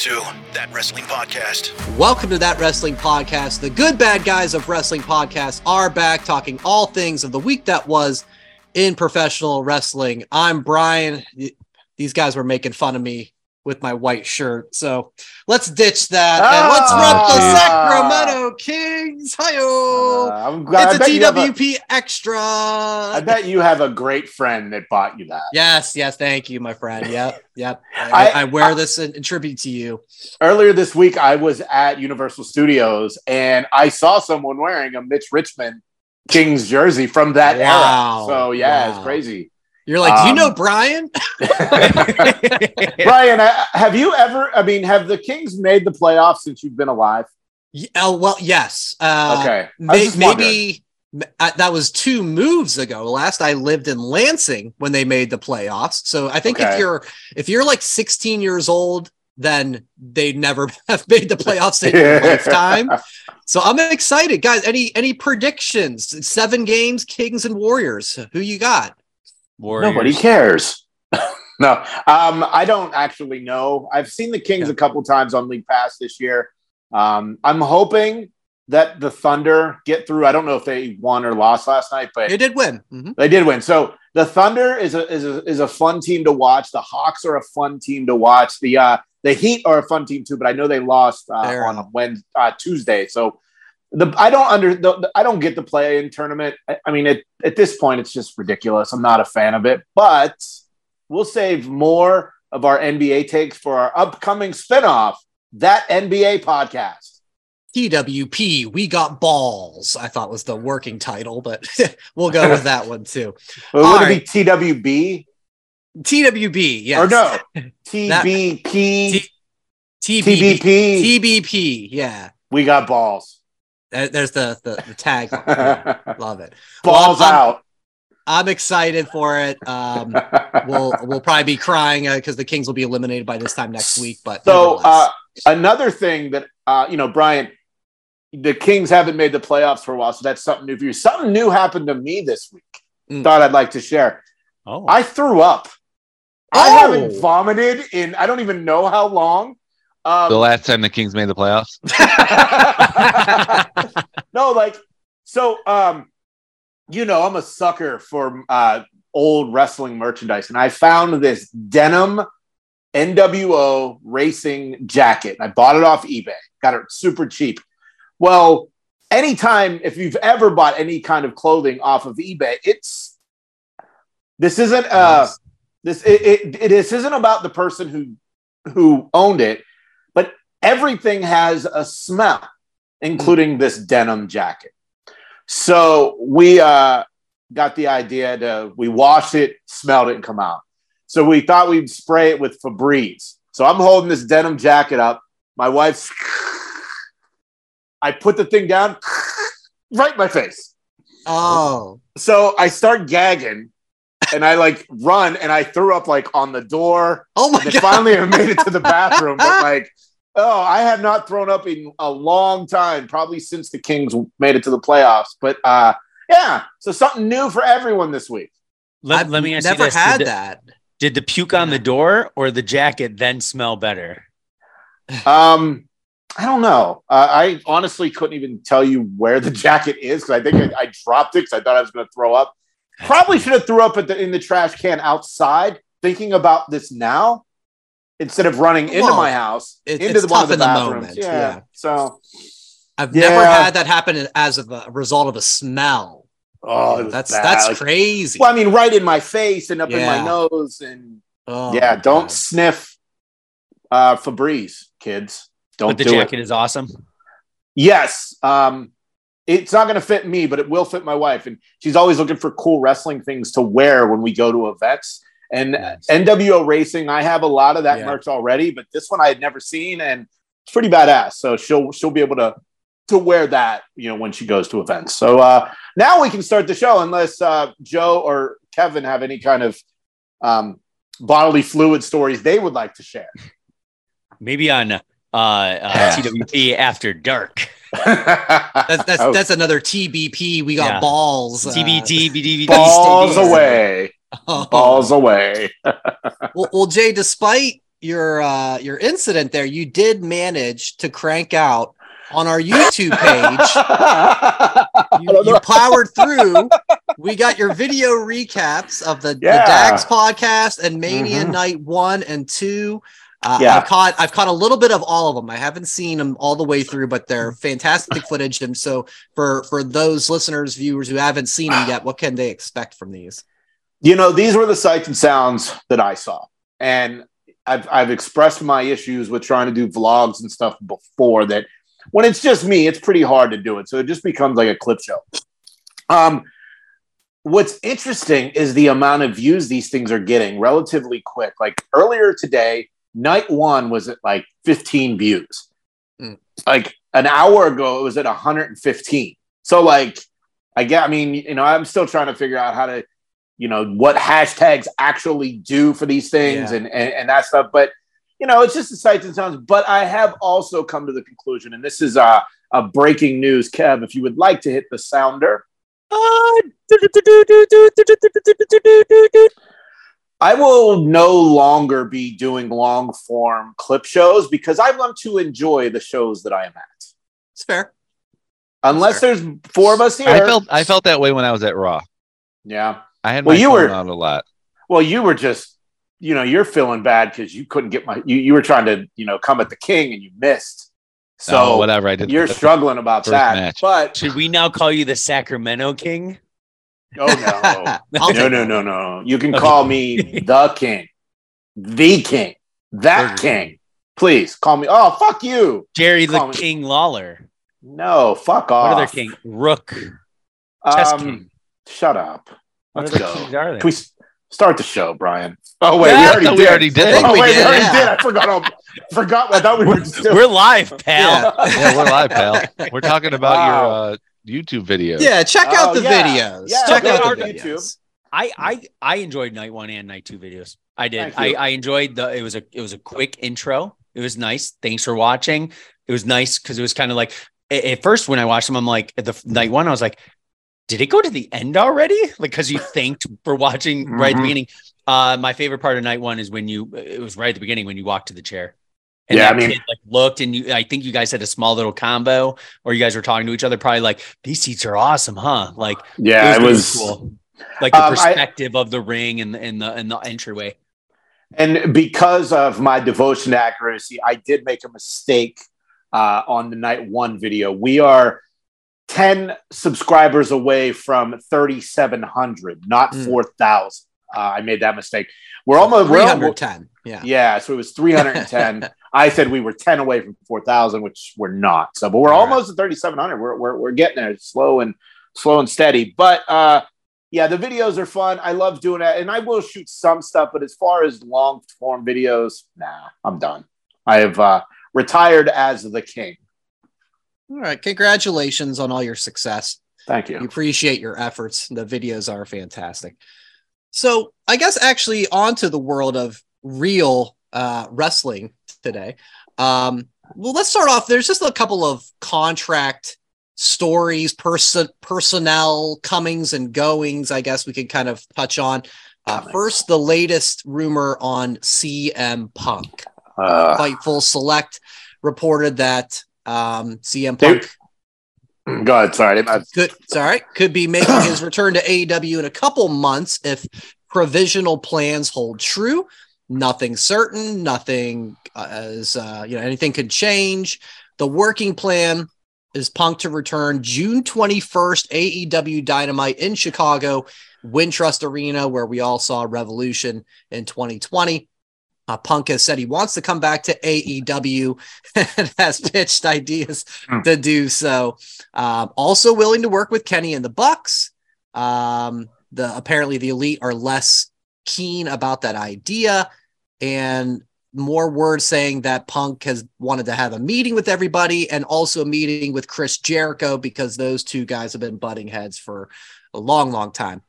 to That Wrestling Podcast. Welcome to That Wrestling Podcast. The good bad guys of wrestling podcasts are back talking all things of the week that was in professional wrestling. I'm Brian. These guys were making fun of me with my white shirt. So let's ditch that and let's rep the Ah. Sacramento Kings. Hi-yo. Uh, I'm glad. it's I a bet a- TWP extra. I bet you have a great friend that bought you that. Yes, yes, thank you, my friend. Yep, yep. I, I- I wear this in, in tribute to you. Earlier this week, I was at Universal Studios and I saw someone wearing a Mitch Richmond Kings jersey from that Wow. era. So yeah, Wow. it's crazy. You're like, do you Um, know Brian? Brian, have you ever? I mean, have the Kings made the playoffs since you've been alive? Yeah, oh, well, yes. Uh, Okay, may- maybe uh, that was two moves ago. Last I lived in Lansing when they made the playoffs. So I think if you're if you're like 16 years old, then they never have made the playoffs in your lifetime. So I'm excited, guys. Any any predictions? Seven games, Kings and Warriors. Who you got? Warriors. Nobody cares. no, um, I don't actually know. I've seen the Kings Yeah. a couple times on League Pass this year. Um, I'm hoping that the Thunder get through. I don't know if they won or lost last night, but They did win. Mhm. they did win. So the Thunder is a is a is a fun team to watch. The Hawks are a fun team to watch. The uh, the Heat are a fun team too, but I know they lost uh, on Wednesday, uh, Tuesday. So the I don't under the, the- I don't get the play in tournament. I, I mean, it, at this point, it's just ridiculous. I'm not a fan of it, but we'll save more of our NBA takes for our upcoming spinoff, that NBA podcast. TWP, we got balls. I thought was the working title, but we'll go with that one too. Would All it be TWB TWB, yes. or no TBP? TBP. TBP. TBP, yeah. We got balls. There- There's the the, the tag. Love it. balls Well, I'm- out. I'm excited for it. Um, we'll we'll probably be crying because the Kings will be eliminated by this time next week. But so uh, another thing that uh, you know, Brian, the Kings haven't made the playoffs for a while, so that's something new for you. Something new happened to me this week. Mm. Thought I'd like to share. Oh, I threw up. I Oh! haven't vomited in I don't even know how long. Um, The last time the Kings made the playoffs. no, like so. Um, you know, I'm a sucker for uh, old wrestling merchandise, and I found this denim NWO racing jacket. I bought it off eBay. Got it super cheap. Well, anytime if you've ever bought any kind of clothing off of eBay, it's this isn't uh this it, it, it this isn't about the person who who owned it, everything has a smell, including this denim jacket. So we uh, got the idea to we washed it, smelled it, and come out. So we thought we'd spray it with Febreze. So I'm holding this denim jacket up. My wife's. I put the thing down, right in my face. oh, So I start gagging, and I like run, and I threw up like on the door. oh my And god! finally, I made it to the bathroom. But like, oh, I have not thrown up in a long time, probably since the Kings made it to the playoffs. But uh, yeah, so something new for everyone this week. let, I've let me ask never you this: had did, the- that. did the puke on the door or the jacket then smell better? Um, I don't know. Uh, I honestly couldn't even tell you where the jacket is because I think I, I dropped it because I thought I was going to throw up. Probably should have threw up at the, in the trash can outside. Thinking about this now, instead of running into Well, my house, it- into it's the one of the in the bathrooms. moment, yeah. yeah. So, I've Yeah. never had that happen as of a result of a smell. oh, that's bad. that's crazy. Well, I mean, right in my face and up in my nose, and Oh, yeah, don't God. sniff uh, Febreze, kids. Don't but the do jacket it. is awesome. Yes, um, it's not going to fit me, but it will fit my wife, and she's always looking for cool wrestling things to wear when we go to events. And Nice. NWO Racing, I have a lot of that Yeah. merch already, but this one I had never seen, and it's pretty badass. So she'll she'll be able to to wear that, you know, when she goes to events. So uh, now we can start the show, unless uh, Joe or Kevin have any kind of um, bodily fluid stories they would like to share. Maybe on uh, uh, TWP After Dark. That's that's Oh, that's another TBP. We got Yeah. balls. uh, TBT, BDVT. balls Stadium. away, oh. balls away. Well, well, Jay, despite your uh, your incident there, you did manage to crank out on our YouTube page. You, you powered through. We got your video recaps of the, Yeah. the Dax podcast and Mania Mhm. Night One and Two. Uh, Yeah. I've caught I've caught a little bit of all of them. I haven't seen them all the way through, but they're fantastic footage. And so for for those listeners, viewers who haven't seen them yet, what can they expect from these? You know, these were the sights and sounds that I saw. And I've, I've expressed my issues with trying to do vlogs and stuff before that when it's just me, it's pretty hard to do it. So it just becomes like a clip show. Um, what's interesting is the amount of views these things are getting relatively quick. Like earlier today, night one was at like 15 views. Mm. Like an hour ago, it was at 115. So like, I get, I mean, you know, I'm still trying to figure out how to, you know, what hashtags actually do for these things Yeah. and, and, and that stuff. But, you know, it's just the sights and sounds. But I have also come to the conclusion, and this is uh, a breaking news, Kev, if you would like to hit the sounder. I will no longer be doing long form clip shows because I want to enjoy the shows that I am at. It's fair. Unless there's four of us here. I felt I felt that way when I was at Raw. yeah. I had Well, my you phone were- out a lot. Well, you were just, you know, you're feeling bad because you couldn't get my, you, you were trying to, you know, come at the king and you missed. So So whatever I did. you're struggling about that. match. But, Should we now call you the Sacramento King? oh no. No, no, no, no. You can call me the king, the king, that king. Please call me. Oh, fuck you. Jerry the me- King Lawler. No, fuck off. What off. other king? Rook. Chess Um, king. Shut up. What Let's go. are? Can we start the show, Brian? Oh wait, Yeah, we already did. we already did. I think Oh we wait, we did, already yeah. did. I forgot. I forgot. I thought we were still. We're live, pal. Yeah, we're live, pal. We're talking about Wow. your uh, YouTube videos. Yeah, check out Oh, the yeah. videos. Yeah, check out on the YouTube. videos. I, I I enjoyed night one and night two videos. I did. I. I enjoyed the. It was a it was a quick intro. It was nice. Thanks for watching. It was nice because it was kind of like at first when I watched them, I'm like at the night one, I was like, did it go to the end already? Like because you thanked for watching right at the Mhm. beginning. Uh, my favorite part of night one is when you. It was right at the beginning when you walked to the chair. And Yeah, that I mean- kid, like looked and you. I think you guys had a small little combo, or you guys were talking to each other. Probably like these seats are awesome, huh? Like yeah, it really was. cool. Like the Um, I- perspective of the ring and the and the and the entryway. And because of my devotion to accuracy, I did make a mistake uh, on the night one video. We are 10 subscribers away from 3,700, not Mm. 4,000. Uh, I made that mistake. We're almost, we're 310. Yeah. yeah, so it was 310. I said we were 10 away from 4,000, which we're not. So, but we're All right. almost at 3,700. We're, we're, we're getting there slow and slow and steady. But uh, yeah, the videos are fun. I love doing that. And I will shoot some stuff, but as far as long form videos, nah, I'm done. I have uh, retired as the king. All right. Congratulations on all your success. Thank you. We appreciate your efforts. The videos are fantastic. So, I guess actually onto the world of real uh, wrestling today. Um, well, let's start off. There's just a couple of contract stories, person personnel comings and goings. I guess we could kind of touch on. Uh, first, the latest rumor on CM Punk. Uh, Fightful Select reported that um, CM Punk go ahead. Sorry. I- could sorry could be making his return to AEW in a couple months if provisional plans hold true. Nothing certain. Nothing uh, as uh, you know. Anything could change. The working plan is Punk to return June twenty first. AEW Dynamite in Chicago, Wintrust Arena, where we all saw Revolution in 2020. Uh, Punk has said he wants to come back to AEW and has pitched ideas Hmm. to do so. Um, also willing to work with Kenny and the Bucks. Um, the apparently the elite are less keen about that idea, and more words saying that Punk has wanted to have a meeting with everybody and also a meeting with Chris Jericho because those two guys have been butting heads for a long, long time.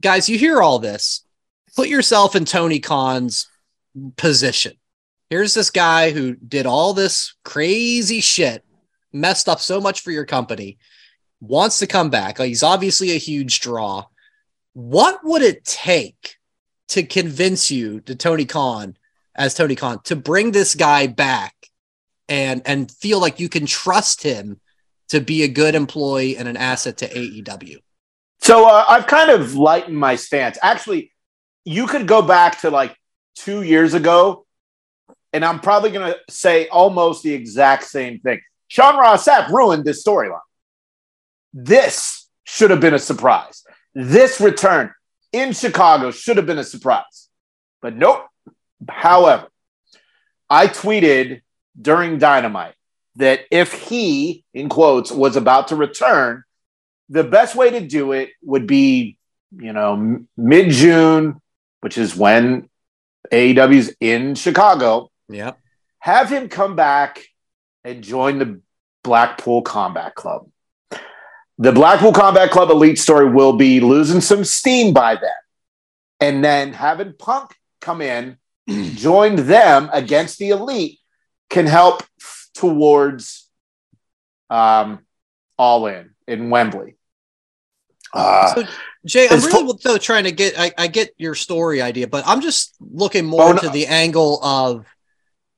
Guys, you hear all this. Put yourself in Tony Khan's position. Here's this guy who did all this crazy shit, messed up so much for your company, wants to come back. Like, he's obviously a huge draw. What would it take to convince you to Tony Khan as Tony Khan to bring this guy back and and feel like you can trust him to be a good employee and an asset to AEW. So uh, I've kind of lightened my stance. Actually, you could go back to like two years ago, and I'm probably going to say almost the exact same thing. Sean Ross Sapp ruined this storyline. This should have been a surprise. This return in Chicago should have been a surprise. But nope. However, I tweeted during Dynamite that if he, in quotes, was about to return, the best way to do it would be, you know, mid June, which is when AEW's in Chicago, Yeah. have him come back and join the Blackpool Combat Club. The Blackpool Combat Club elite story will be losing some steam by then. And then having Punk come in, join them against the elite can help towards um, all in in Wembley. Uh, So Jay, I'm really though trying to get I, I get your story idea, but I'm just looking more Oh, no. the angle of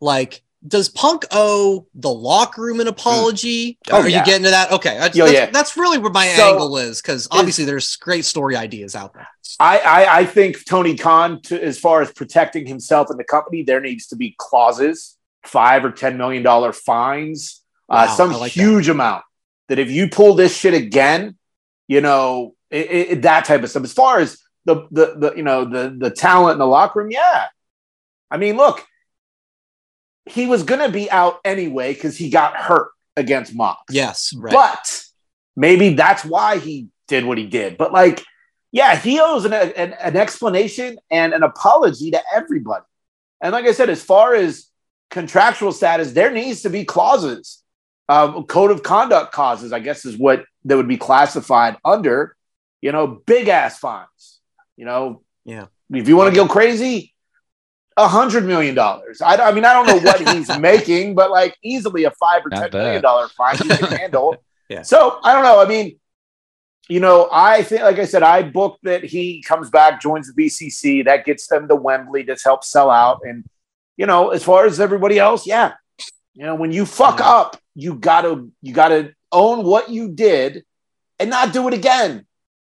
like does Punk owe the locker room an apology? Oh, Are yeah. you getting to that? Okay, that's, Yeah, that's, yeah. that's really where my So, angle is because obviously there's great story ideas out there. I, I, I think Tony Khan, to, as far as protecting himself and the company, there needs to be clauses, five or ten million dollar fines, uh, some I like that. huge amount. That if you pull this shit again, you know it, it, that type of stuff. As far as the, the the you know the the talent in the locker room, yeah. I mean, look, he was gonna be out anyway because he got hurt against Mox. Yes, right. But maybe that's why he did what he did. But like, yeah, he owes an, an, an explanation and an apology to everybody. And like I said, as far as contractual status, there needs to be clauses, um, code of conduct clauses, I guess is what that would be classified under, you know, big ass fines. You know, Yeah. If you want to go crazy, a hundred million dollars. I, I mean, I don't know what he's making, but like easily a five or Not ten bad. million dollar fine he can handle. Yeah. So I don't know. I mean, you know, I think, like I said, I booked that he comes back, joins the BCC. That gets them to Wembley. This helps sell out. And you know, as far as everybody else, yeah, you know, when you fuck Yeah. up, you gotta you gotta own what you did and not do it again.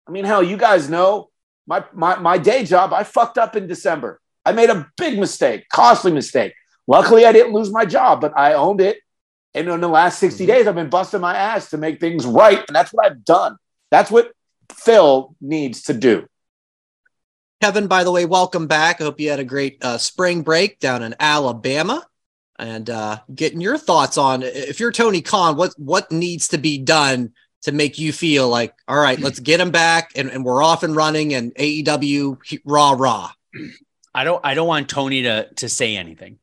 I mean, hell, you guys know my my my day job. I fucked up in December. I made a big mistake, costly mistake. Luckily, I didn't lose my job, but I owned it. And in the last 60 Mm-hmm. days, I've been busting my ass to make things right. And that's what I've done. That's what Phil needs to do. Kevin, by the way, welcome back. I hope you had a great uh, spring break down in Alabama. And uh, getting your thoughts on if you're Tony Khan, what what needs to be done to make you feel like, all right, let's get him back and, and we're off and running and AEW he- rah rah. I don't I don't want Tony to to say anything.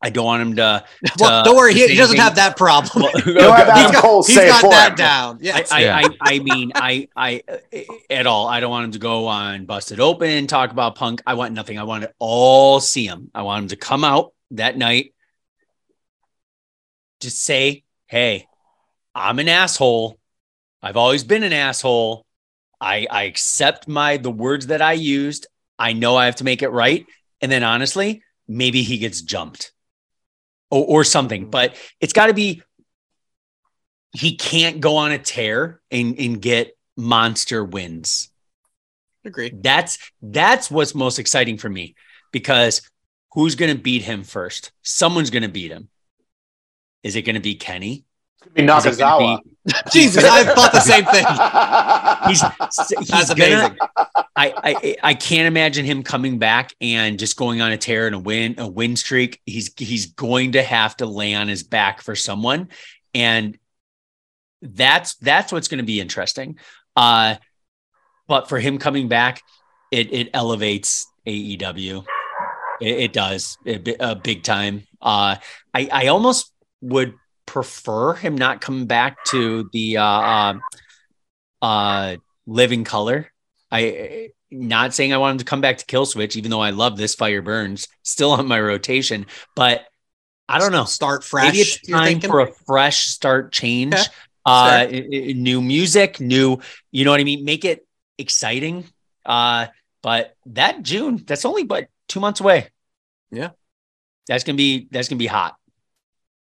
I don't want him to. Well, don't worry, to he, he doesn't anything. have that problem. Well, You'll have got- Cole he's say it got that him. down. I, Yes. I, Yeah. I, I mean, I, I, at all. I don't want him to go on Busted Open, talk about Punk. I want nothing. I want to all see him. I want him to come out that night, just say, "Hey, I'm an asshole. I've always been an asshole. I, I accept my the words that I used. I know I have to make it right." And then, honestly, maybe he gets jumped or, or something. Mm. But it's got to be he can't go on a tear and, and get monster wins. Agree. That's that's what's most exciting for me because who's going to beat him first? Someone's going to beat him. Is it going to be Kenny? Be Nakazawa. be- Jesus, I thought the same thing. He's he's That's gonna, amazing. I, I I can't imagine him coming back and just going on a tear and a win a win streak. He's he's going to have to lay on his back for someone, and that's that's what's going to be interesting. Uh, but for him coming back, it it elevates AEW. It, it does it, uh, big time. Uh, I I almost would prefer him not come back to the uh, uh, uh living color. I not saying I want him to come back to Kill Switch, even though I love this Fire Burns still on my rotation, but I don't know. Start fresh. Maybe it's time for a fresh start change. Okay. Uh, i- new music, new, you know what I mean? Make it exciting. Uh, but that June, that's only but two months away. Yeah. That's gonna be that's gonna be hot.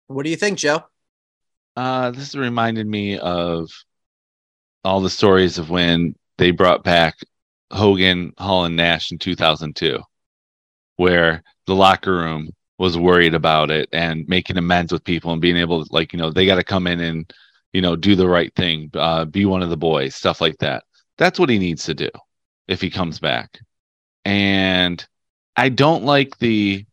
What do you think, Joe? Uh, this reminded me of all the stories of when they brought back Hogan, Hall, and Nash in 2002, where the locker room was worried about it and making amends with people and being able to, like, you know, they got to come in and, you know, do the right thing, uh, be one of the boys, stuff like that. That's what he needs to do if he comes back. And I don't like the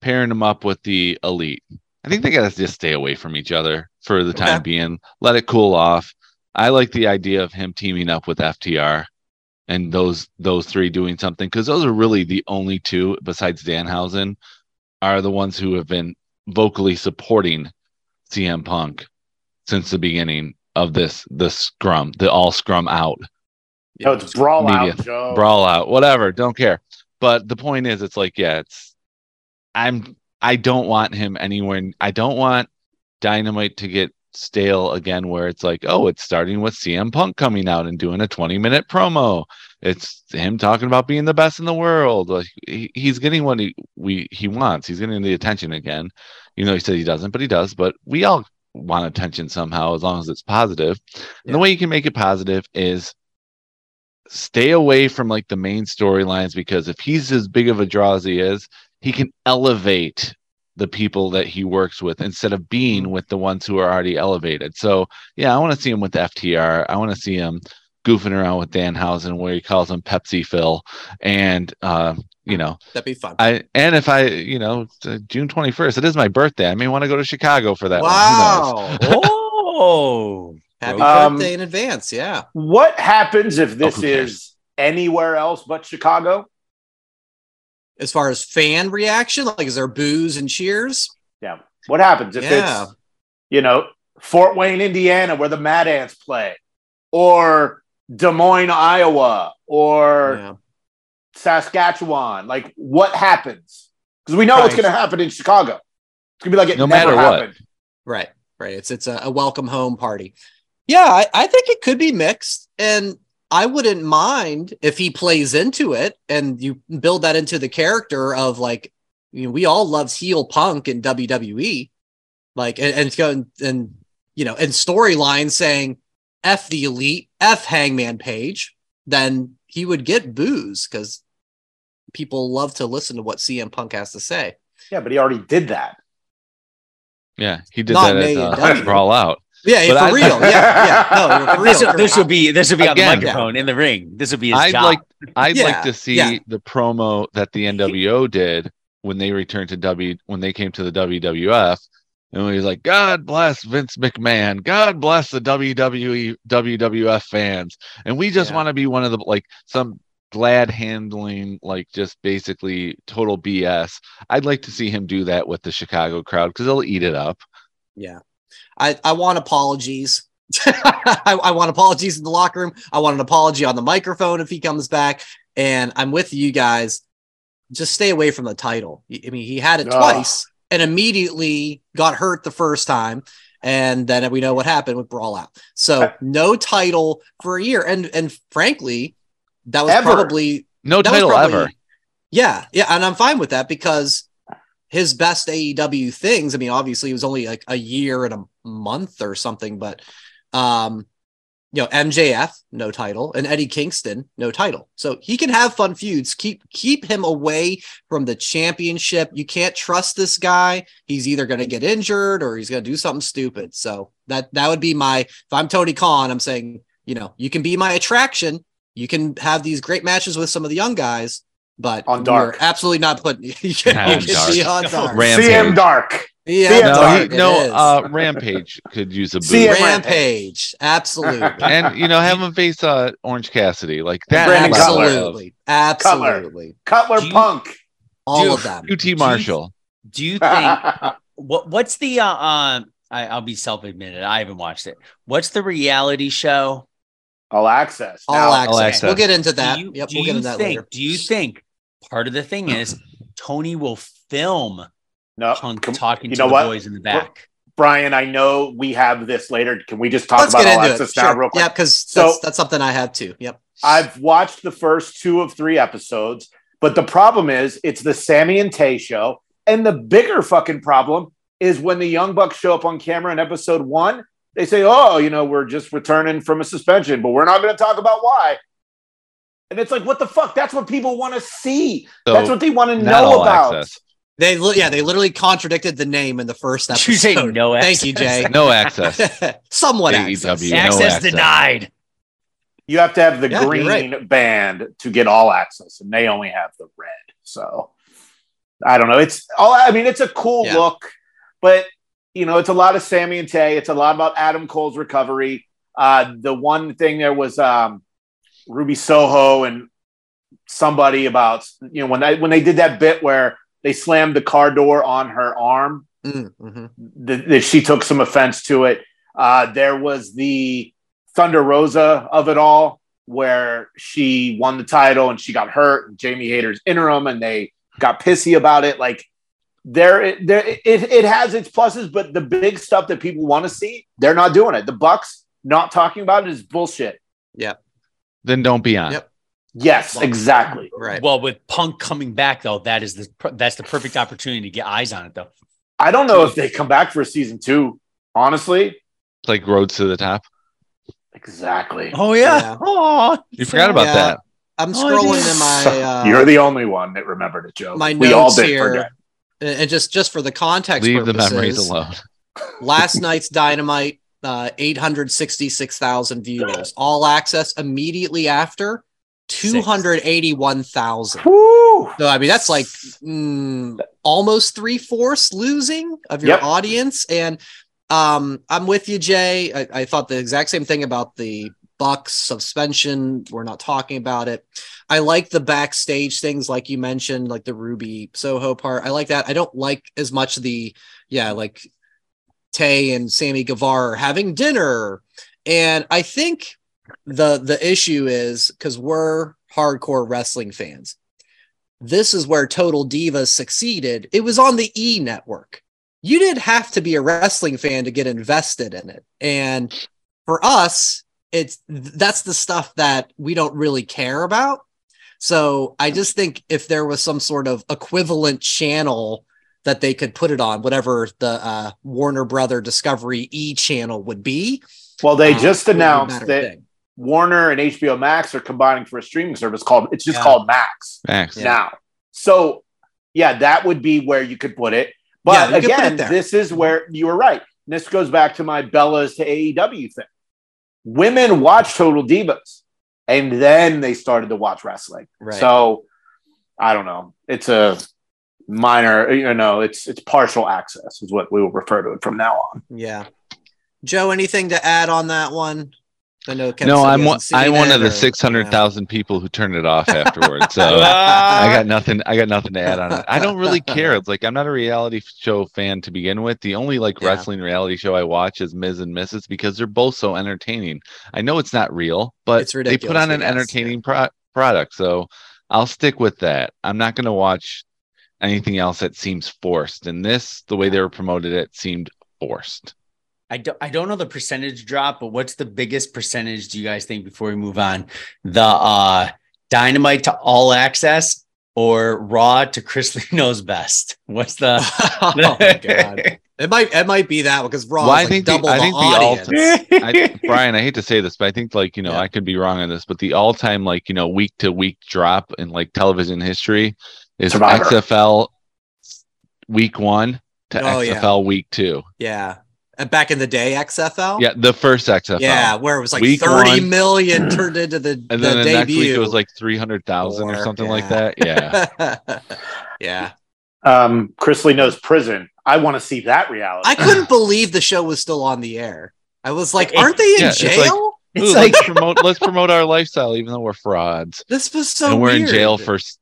pairing them up with the elite. I think they got to just stay away from each other for the time Okay. being. Let it cool off. I like the idea of him teaming up with FTR and those those three doing something because those are really the only two besides Danhausen are the ones who have been vocally supporting CM Punk since the beginning of this the scrum, the all scrum out No, it's brawl Media. out, Joe. brawl out, whatever. Don't care. But the point is, it's like, yeah, it's. I'm. I don't want him anywhere. I don't want Dynamite to get stale again, where it's like, oh, it's starting with CM Punk coming out and doing a 20 minute promo. It's him talking about being the best in the world. Like he, he's getting what he we he wants. He's getting the attention again. You know, he said he doesn't, but he does. But we all want attention somehow, as long as it's positive. And the way you can make it positive is stay away from like the main storylines because if he's as big of a draw as he is, he can elevate the people that he works with instead of being with the ones who are already elevated. So yeah, I want to see him with FTR. I want to see him goofing around with Danhausen where he calls him Pepsi Phil. And uh, you know, That'd be fun. I and if I, you know, uh, June 21st, it is my birthday. I may want to go to Chicago for that one. Who knows? wow. Oh, Happy Um, birthday in advance. Yeah. What happens if this Oh, is anywhere else but Chicago? As far as fan reaction, like is there boos and cheers? Yeah. What happens if Yeah. it's, you know, Fort Wayne, Indiana, where the Mad Ants play, or Des Moines, Iowa, or yeah. Saskatchewan? Like, what happens? Because we know what's going to happen in Chicago. It's going to be like it No never matter what. happened. Right. Right. It's it's a, a welcome home party. Yeah, I, I think it could be mixed. And I wouldn't mind if he plays into it and you build that into the character of like, you know, we all love heel punk in WWE. Like and, and and, and you know, and storyline saying F the elite, F hangman page, then he would get boos because people love to listen to what CM Punk has to say. Yeah, but he already did that. Yeah, he did Not that at uh, Brawl Out. Yeah, But for I- real. Yeah, yeah. No, for this, real. this will be this will be on the Again. microphone in the ring. This will be his I'd job. like I'd Yeah, like to see yeah. the promo that the NWO did when they returned to W when they came to the WWF. And he was like, God bless Vince McMahon. God bless the WWE WWF fans. And we just Yeah. want to be one of the like some glad handling, like just basically total BS. I'd like to see him do that with the Chicago crowd because they'll eat it up. Yeah. I, I want apologies. I, I want apologies in the locker room. I want an apology on the microphone if he comes back. And I'm with you guys. Just stay away from the title. I mean, he had it Ugh. twice and immediately got hurt the first time. And then we know what happened with Brawl Out. So no title for a year. And and frankly, that was Ever. probably No that was title probably- ever. Yeah, yeah, and I'm fine with that because his best AEW things. I mean, obviously, it was only like a year and a month or something, but um, you know, MJF no title and Eddie Kingston no title, so he can have fun feuds. Keep keep him away from the championship. You can't trust this guy. He's either going to get injured or he's going to do something stupid. So that that would be my. If I'm Tony Khan, I'm saying, you know, you can be my attraction. You can have these great matches with some of the young guys, but On we're Dark. absolutely not putting. you On can be Dark. on dark. Rampage. CM Dark. Yeah, No, Dark, he, no, uh, Rampage could use a boot. CM Rampage, absolutely, and you know, have him face uh, Orange Cassidy like that. Brandon level Cutler. absolutely, absolutely, Cutler you- Punk. all Dude, of them. QT Marshall. Do you think uh, what what's the uh, um I, I'll be self admitted. I haven't watched it. What's the reality show? All access. All Now, access. access. We'll get into that. do you, yep, do we'll get into that think? later. Do you think part of the thing is Tony will film No, Punk talking you to know the what? boys in the back? Brian, I know we have this later. Can we just talk Let's about get all into it. access now, Sure. real quick? Yeah, because So- that's, that's something I have too. Yep. I've watched the first two of three episodes. But the problem is, it's the Sammy and Tay show. And the bigger fucking problem is when the Young Bucks show up on camera in episode one, they say, oh, you know, we're just returning from a suspension, but we're not going to talk about why. And it's like, what the fuck? That's what people want to see. So, That's what they want to know about. access. They li- yeah, they literally contradicted the name in the first episode. you say no Thank you, Jay. No access. Somewhat AEW. access. No access, access. denied. You have to have the Yeah, you're green band to get all access, and they only have the red. So I don't know. It's all. I mean, it's a cool Yeah. look, but you know, it's a lot of Sammy and Tay. It's a lot about Adam Cole's recovery. Uh, the one thing there was um, Ruby Soho and somebody about you know when they when they did that bit where they slammed the car door on her arm Mm, mhm. that she took some offense to it. Uh, there was the Thunder Rosa of it all, where she won the title and she got hurt, and Jamie Hayter's interim, and they got pissy about it. Like there, there, it, it has its pluses, but the big stuff that people want to see, they're not doing it. The Bucks not talking about it is bullshit. Then don't be on. Yep. Yes, exactly. Right. Well, with Punk coming back though, that is the that's the perfect opportunity to get eyes on it though. I don't know if they come back for season two. Honestly, It's like roads to the top. exactly. Oh yeah. Oh, You forgot about Yeah. that. I'm Oh, scrolling yeah. in my uh, You're the only one that remembered it, Joe. my we all notes did here. forget. and and just just for the context Leave the memories alone. last night's dynamite uh 866,000 viewers. All access immediately after 281,000 Woo! so i mean that's like mm, almost three-fourths losing of your Yep. audience. And um i'm with you jay. I, I thought the exact same thing about the bucks suspension. We're not talking about it. I like the backstage things like you mentioned like the ruby soho part. I like that. I don't like as much the yeah like tay and sammy guevara are having dinner. And i think the the issue is because we're hardcore wrestling fans. This is where total divas succeeded. It was on the e network. You didn't have to be a wrestling fan to get invested in it. And for us it's that's the stuff that we don't really care about. So i just think if there was some sort of equivalent channel that they could put it on whatever the uh, warner brother discovery e channel would be Well, they uh, just it would be a announced that thing. Warner and HBO Max are combining for a streaming service called it's just Yeah. called Max Max. now. So yeah, that would be where you could put it. But Yeah, you could put it again, this is where you were right. And This goes back to my Bellas to AEW thing. Women watch Total Divas, and then they started to watch wrestling. Right. So I don't know. It's a minor, you know, it's it's partial access is what we will refer to it from now on. Yeah. Joe, anything to add on that one? I know. Kevin No, I'm one, I'm one of the or- six hundred thousand people who turned it off afterwards. So I I got nothing. I got nothing to add on it. I don't really care. It's like I'm not a reality show fan to begin with. The only like Yeah. wrestling reality show I watch is Miz and Mrs. because they're both so entertaining. I know it's not real, but It's they put on an yes, entertaining pro- product. So I'll stick with that. I'm not going to watch anything else that seems forced. And this, the way they were promoted, it seemed forced. I don't I don't know the percentage drop, but what's the biggest percentage do you guys think before we move on? The uh dynamite to all access or raw to Chris Lee knows best? What's the oh my god! It might it might be that one because Raw Well, is I like think the- double I the, think the audience. I, Brian, I hate to say this, but I think like you know Yeah. I could be wrong on this, but the all-time like you know week to week drop in like television history is Survivor. XFL week one to Oh, yeah. XFL week two. yeah, and back in the day, XFL. Yeah, the first XFL. yeah, where it was like Week thirty one. million turned into the, and the then the next debut. week it was like three hundred thousand or Or- something like that. Yeah, yeah. Um, Chrisley knows prison. I want to see that reality. I couldn't believe the show was still on the air. I was like, It- aren't they in yeah, it's like- jail? It's Ooh, like let's promote let's promote our lifestyle, even though we're frauds this was so and we're in jail for s-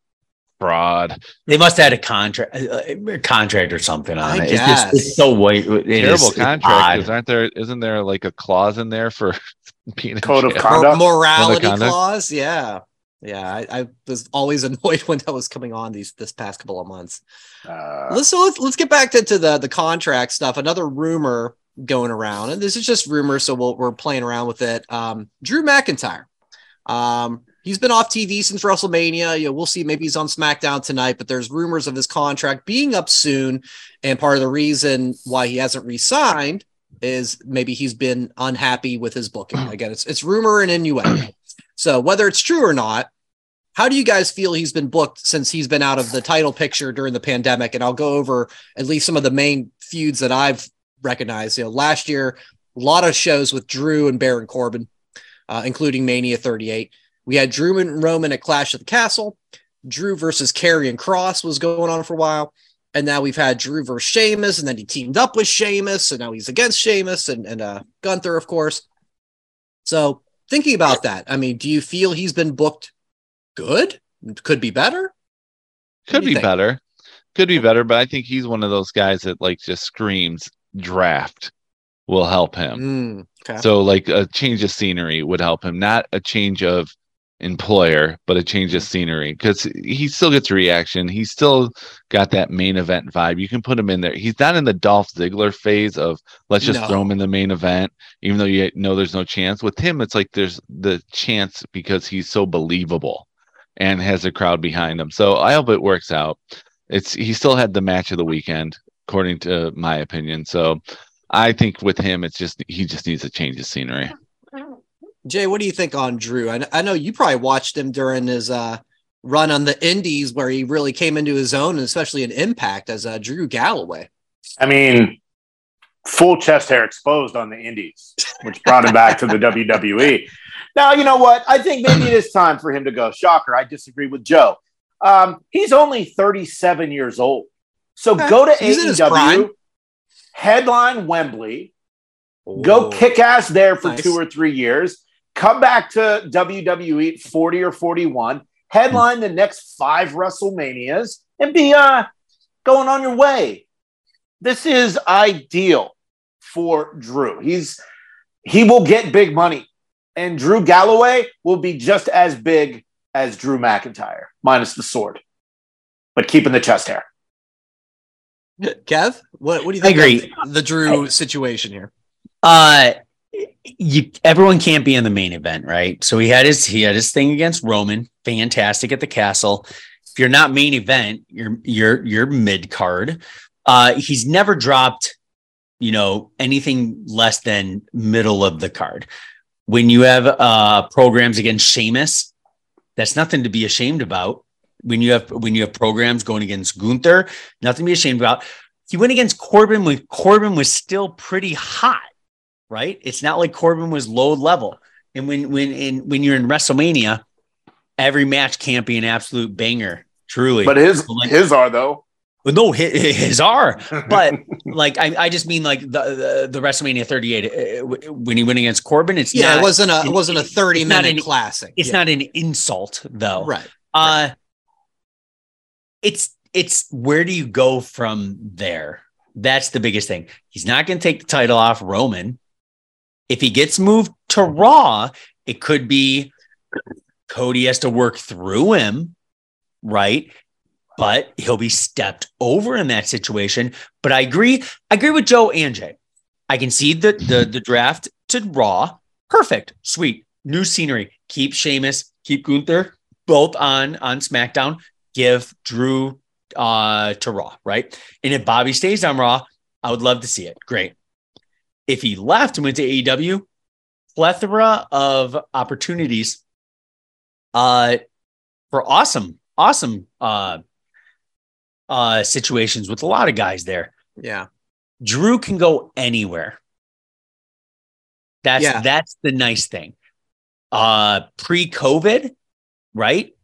fraud. they must have had a contract a contract or something on I it. It's just it's so white. It is- Terrible it's contract. odd. Because aren't there? Isn't there like a clause in there for being Code of jail? con- Conduct? morality Code of conduct? clause. Yeah, yeah. I, I was always annoyed when that was coming on these this past couple of months. Uh, let's so let's let's get back to, to the the contract stuff. Another rumor going around, and this is just rumor, so we'll, we're playing around with it. Um, Drew McIntyre, um, he's been off TV since WrestleMania. You know, we'll see. Maybe he's on SmackDown tonight, but there's rumors of his contract being up soon. And part of the reason why he hasn't re-signed is maybe he's been unhappy with his booking. Again, it's it's rumor and innuendo. So whether it's true or not, how do you guys feel he's been booked since he's been out of the title picture during the pandemic? And I'll go over at least some of the main feuds that I've recognized. You know, last year, a lot of shows with Drew and Baron Corbin, uh, including Mania 38. We had Drew and Roman at Clash of the Castle. Drew versus Karrion Kross was going on for a while. And now we've had Drew versus Sheamus, and then he teamed up with Sheamus, and now he's against Sheamus and, and uh, Gunther, of course. So thinking about that, I mean, do you feel he's been booked good? Could be better? Could be think? better. Could be better, but I think he's one of those guys that like just screams draft will help him. Mm, okay. So like a change of scenery would help him, not a change of employer, but a change of mm-hmm. scenery because he still gets a reaction. He's still got that main event vibe. You can put him in there. He's not in the Dolph Ziggler phase of let's just No. throw him in the main event, even though you know there's no chance. With him, it's like there's the chance because he's so believable and has a crowd behind him. So I hope it works out. It's he still had the match of the weekend, according to my opinion. So I think with him, it's just he just needs a change of scenery. Jay, what do you think on Drew? I, I know you probably watched him during his uh, run on the Indies where he really came into his own, and especially in Impact as uh, Drew Galloway. I mean, full chest hair exposed on the Indies, which brought him back to the WWE. Now, you know what? I think maybe it is time for him to go. Shocker. I disagree with Joe. Um, he's only 37 years old. So Okay. go to He's. AEW, headline Wembley, go kick ass there for Nice. two or three years, come back to WWE 40 or 41, headline the next five WrestleManias, and be uh, going on your way. This is ideal for Drew. He's he will get big money, and Drew Galloway will be just as big as Drew McIntyre, minus the sword, but keeping the chest hair. Kev, what, what do you think? I think agree. of the Drew situation here? Uh you everyone can't be in the main event, right? So he had his he had his thing against Roman, fantastic at the castle. If you're not main event, you're you're you're mid card. Uh he's never dropped, you know, anything less than middle of the card. When you have uh programs against Sheamus, that's nothing to be ashamed about. When you have when you have programs going against Gunther, nothing to be ashamed about. He went against Corbin when Corbin was still pretty hot right? It's not like Corbin was low level. And when when in when you're in WrestleMania, every match can't be an absolute banger. Truly, But his Like- his are though. No, his, his are. But like, I, I just mean like the the, the WrestleMania 38 uh, when he went against Corbin. It's Yeah, not, it wasn't a it it- wasn't a thirty minute an- classic. It's Yeah. not an insult though. right. Uh, it's it's where do you go from there? That's the biggest thing. He's not going to take the title off Roman. If he gets moved to Raw, it could be Cody has to work through him, right? But he'll be stepped over in that situation. But I agree. I agree with Joe and Jay. I can see the the, the draft to Raw. Perfect, sweet, new scenery. Keep Sheamus, keep Gunther both on on SmackDown. Give Drew uh to Raw, right? And if Bobby stays on Raw, I would love to see it. Great. If he left and went to AEW, plethora of opportunities uh for awesome, awesome uh uh situations with a lot of guys there. Yeah. Drew can go anywhere. That's Yeah. that's the nice thing. Uh pre-COVID, right?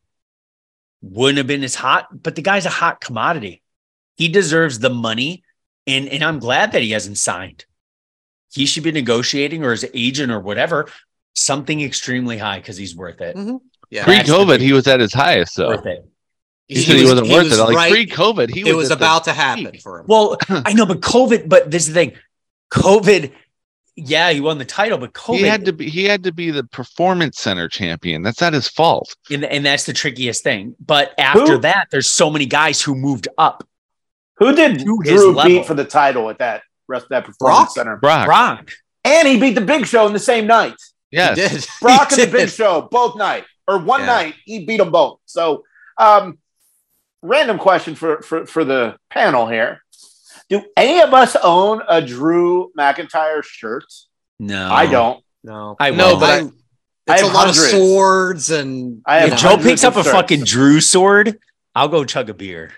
Wouldn't have been as hot, but the guy's a hot commodity. He deserves the money, and and I'm glad that he hasn't signed. He should be negotiating or his agent or whatever something extremely high because he's worth it. Mhm. Yeah. Pre-COVID, he was at his highest, though. Worth it. He, said he wasn't worth was it. Like right. pre COVID, he was it was at the about to happen peak. for him. Well, I know, but COVID. But this is the thing, COVID. Yeah, he won the title, but COVID He had to be. He had to be the performance center champion. That's not his fault. and, and that's the trickiest thing. But after Who- that, there's so many guys who moved up. Who did To his Drew level. beat for the title at that rest that performance Brock? center? Brock. Brock, And he beat the Big Show in the same night. Yes. He did. Brock He and the Big. Show both night. or one Yeah. night he beat them both. So, um, random question for for for the panel here: Do any of us own a Drew McIntyre shirt? No, I don't. No, I No, will. but I, I it's a have lot hundreds. of swords and I have if Joe picks up a shirts. fucking Drew sword, I'll go chug a beer.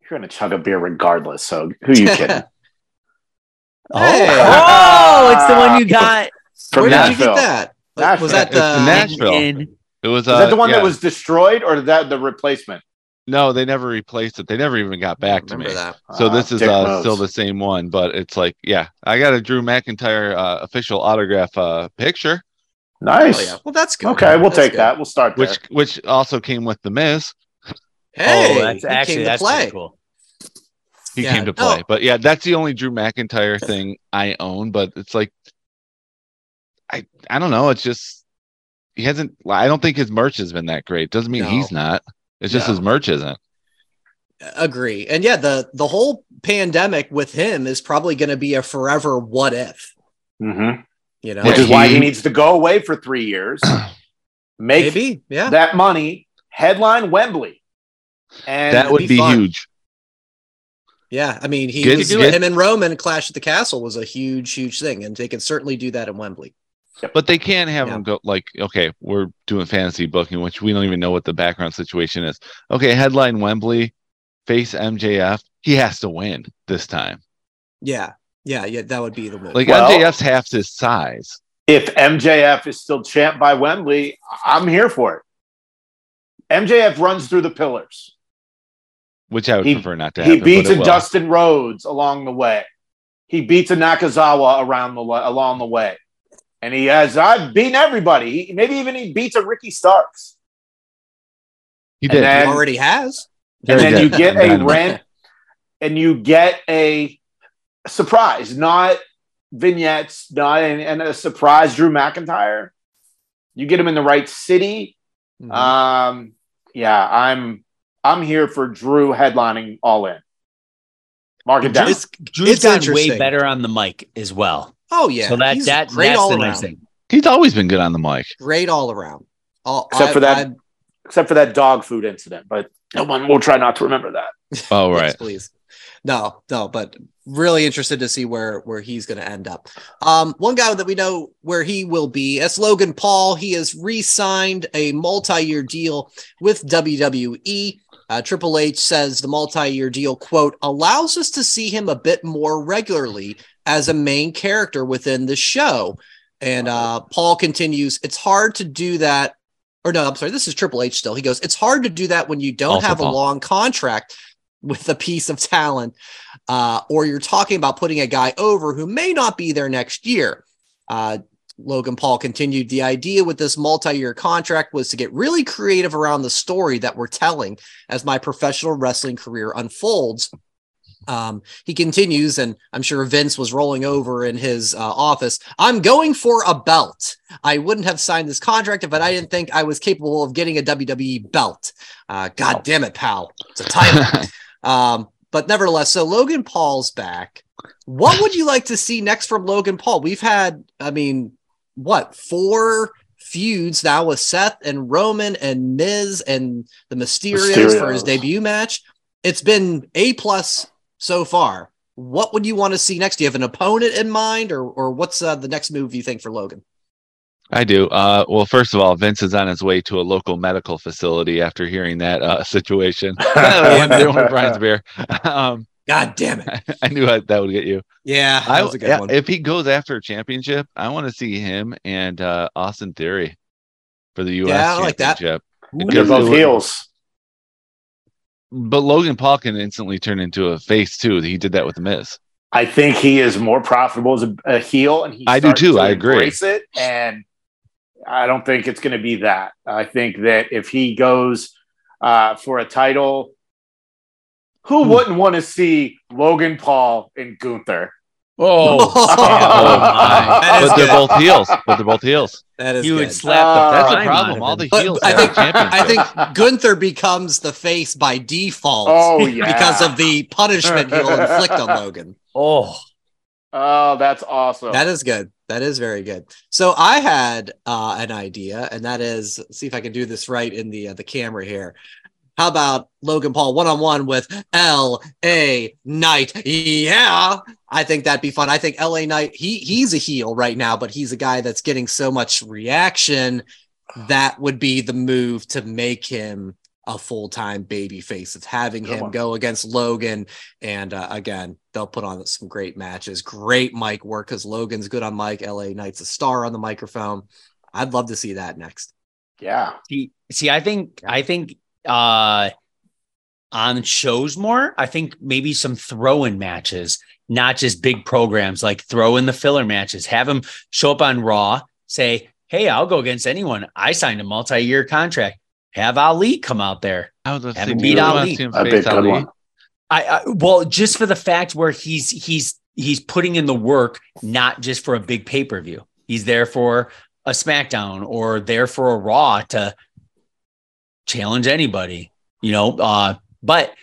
You're gonna chug a beer regardless. So who are you kidding? Oh, oh, it's the one you got. From where did you Nashville. get that? Nashville. Was that the in Nashville. In- It was Is uh, that the one yeah. that was destroyed, or is that the replacement? No, they never replaced it. They never even got back to me. that? So Ah, this is uh, still the same one, but it's like, yeah, I got a Drew McIntyre uh, official autograph uh, picture, nice. Oh, yeah. Well, that's good. Okay, we'll That's take good. that. We'll start there. which which also came with the Miz. Hey, oh, that's actually came that's play. pretty cool. He Yeah, came to no. play, but yeah, that's the only Drew McIntyre thing I own. But it's like, I I don't know. It's just he hasn't. I don't think his merch has been that great. Doesn't mean No. he's not. It's just No. his merch isn't. Agree. And yeah, the the whole pandemic with him is probably going to be a forever what if. Mm-hmm. You know, Which Yeah, is why he- he needs to go away for three years, make maybe. Yeah. that money, headline Wembley, and that would be be huge. Yeah, I mean, he Get- was get- him and Roman Clash at the Castle was a huge, huge thing, and they can certainly do that in Wembley. But they can't have Yeah. him go like, okay, we're doing fantasy booking, which we don't even know what the background situation is. Okay, headline Wembley, face MJF. He has to win this time. Yeah, yeah, yeah. That would be the move. Like Well- MJF's half his size. if MJF is still champ by Wembley, I'm here for it. MJF runs through the pillars. Which I would He- prefer not to He happen. beats a it will. Dustin Rhodes along the way. He beats a Nakazawa around the along the way, and he has I've beaten everybody. He, maybe even he beats a Ricky Starks. He did. then- He already has. and Very then you get a done. rant and you get a surprise, not vignettes, not and, and a surprise Drew McIntyre. You get him in the right city. Mhm. Um, yeah, I'm I'm here for Drew headlining all in. Mark it down. It's, Drew's it's gotten way better on the mic as well. Oh yeah, so that he's that great that's all the around. nice thing. He's always been good on the mic. Great all around. All, Except I- for that I- Except for that dog food incident, but no one will try not to remember that. Oh Yes, right. please. No, no, but really interested to see where where he's going to end up. Um, one guy that we know where he will be, that's Logan Paul. He has re-signed a multi-year deal with WWE. Uh, Triple H says the multi-year deal quote allows us to see him a bit more regularly as a main character within the show. And uh, Paul continues, it's hard to do that. Or no, I'm sorry, this is Triple H still. He goes, it's hard to do that when you don't Also have a long contract with a piece of talent, uh, or you're talking about putting a guy over who may not be there next year. Uh, Logan Paul continued the idea with this multi year contract was to get really creative around the story that we're telling as my professional wrestling career unfolds. Um, he continues, and I'm sure Vince was rolling over in his uh, office. I'm going for a belt. I wouldn't have signed this contract if I didn't think I was capable of getting a WWE belt. Uh, God damn it, pal. It's a title. Um, but nevertheless, so Logan Paul's back. What would you like to see next from Logan Paul? We've had, I mean, what, four feuds now with Seth and Roman and Miz and the Mysterios, for his debut match. It's been A plus so far. What would you want to see next? Do you have an opponent in mind, or or what's uh, the next move you think for Logan? I do. Uh, well, first of all, Vince is on his way to a local medical facility after hearing that uh, situation. With Brian's beer. Um, God damn it! I knew I, that would get you. Yeah, that I, was a good yeah, one. if he goes after a championship, I want to see him and uh, Austin Theory for the U.S. Yeah, I like that. championship. They're both heels. But Logan Paul can instantly turn into a face too. He did that with the Miz. I think he is more profitable as a, a heel, and he I do too, to I agree. embrace it, and I don't think it's going to be that. I think that if he goes uh, for a title, who Hmm. wouldn't want to see Logan Paul and Gunther? Oh, Oh, my. That is But they're both heels. But they're both heels. that is you good. would slap Uh, the That's the problem. All the heels. I think. I think Gunther becomes the face by default Oh yeah, because of the punishment he'll inflict on Logan. Oh, Oh, that's awesome. That is good. That is very good. So I had uh, an idea, and that is see if I can do this right in the uh, the camera here. How about Logan Paul one on one with L.A. Knight? Yeah, I think that'd be fun. I think L.A. Knight he he's a heel right now, but he's a guy that's getting so much reaction. That would be the move to make him a full time baby face. It's having Good him one. go against Logan, and uh, again, they'll put on some great matches. Great mic work because Logan's good on mic. LA Knight's a star on the microphone. I'd love to see that next. Yeah. See, see, I think, I think, uh, on shows more, I think maybe some throw in matches, not just big programs like throw in the filler matches. Have him show up on Raw, say, Hey, I'll go against anyone. I signed a multi year contract. Have Ali come out there. I was gonna Have him beat Ali. see him A face Ali? one. I, I well, just for the fact where he's he's he's putting in the work, not just for a big pay per view. He's there for a SmackDown or there for a Raw to challenge anybody, you know. Uh, but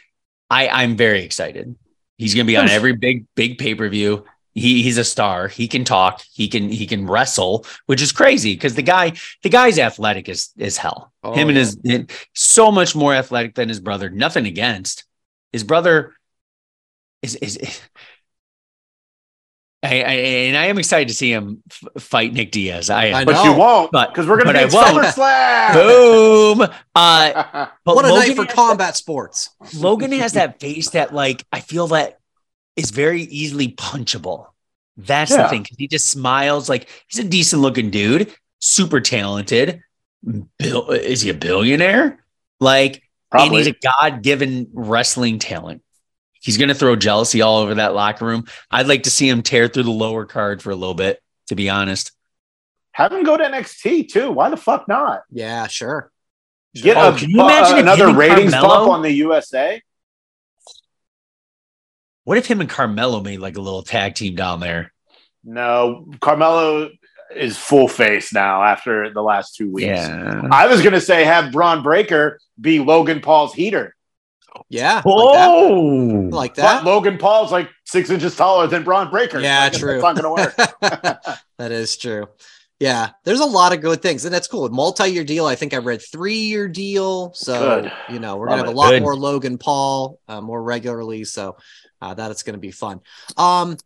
I I'm very excited. He's going to be on every big big pay per view. He he's a star. He can talk. He can he can wrestle, which is crazy because the guy the guy's athletic as as hell. Oh, Him and yeah. his so much more athletic than his brother. Nothing against his brother. Is is. I, I, and I am excited to see him f- fight Nick Diaz. I. I But know. you won't because we're going to be I at won't. SummerSlam. Boom. Uh, but what a Logan night for has combat sports. Logan has that face that, like, I feel that is very easily punchable. That's the thing. thing. 'cause He just smiles like he's a decent looking dude, super talented. Bill, is he a billionaire? Like, and he's Probably. a God given wrestling talent. He's going to throw jealousy all over that locker room. I'd like to see him tear through the lower card for a little bit, to be honest. Have him go to NXT too. Why the fuck not? Yeah, sure. Get Oh, a, can you imagine uh, another ratings Carmelo- bump on the USA? What if him and Carmelo made like a little tag team down there? No, Carmelo is full face now after the last two weeks. Yeah. I was going to say have Bron Breakker be Logan Paul's heater, Yeah. Like that. Oh, Like but that. Logan Paul's like six inches taller than Bron Breakker. Yeah, So true. It's not going to work. that is true. Yeah, there's a lot of good things, and that's cool. Multi-year deal. I think I read three-year deal. So Good. you know we're Love gonna have it. a lot Good. more Logan Paul uh, more regularly. So uh, that is going to be fun. Um,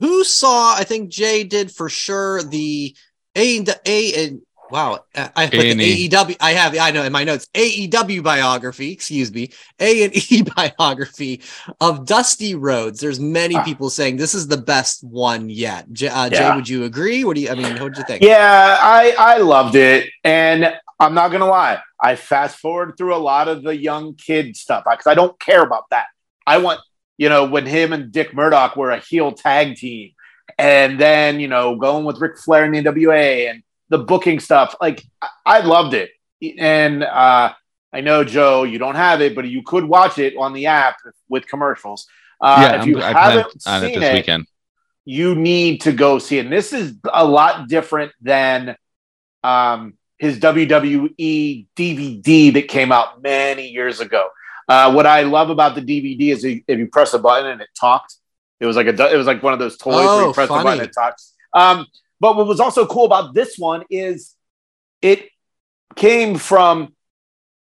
who saw? I think Jay did for sure. The A and A and wow, I I put A&E. the AEW. I have I know in my notes AEW biography. Excuse me, A and E biography of Dusty Rhodes. There's many Ah. people saying this is the best one yet. J- uh, Jay, would you agree? What do you? I mean, what do you think? Yeah, I I loved it, and I'm not gonna lie. I fast forward through a lot of the young kid stuff because I don't care about that. I want you know when him and Dick Murdoch were a heel tag team, and then you know going with Ric Flair in the NWA and the booking stuff. Like I, I loved it, and uh, I know Joe, you don't have it, but you could watch it on the app with commercials. Uh, yeah, if I'm, you I plan haven't on it seen this it, weekend. you need to go see it. And this is a lot different than um, his WWE DVD that came out many years ago. Uh, what I love about the DVD is if you press a button and it talked. It was like a it was like one of those toys where Oh, you press funny. the button and it talks. Um, but what was also cool about this one is it came from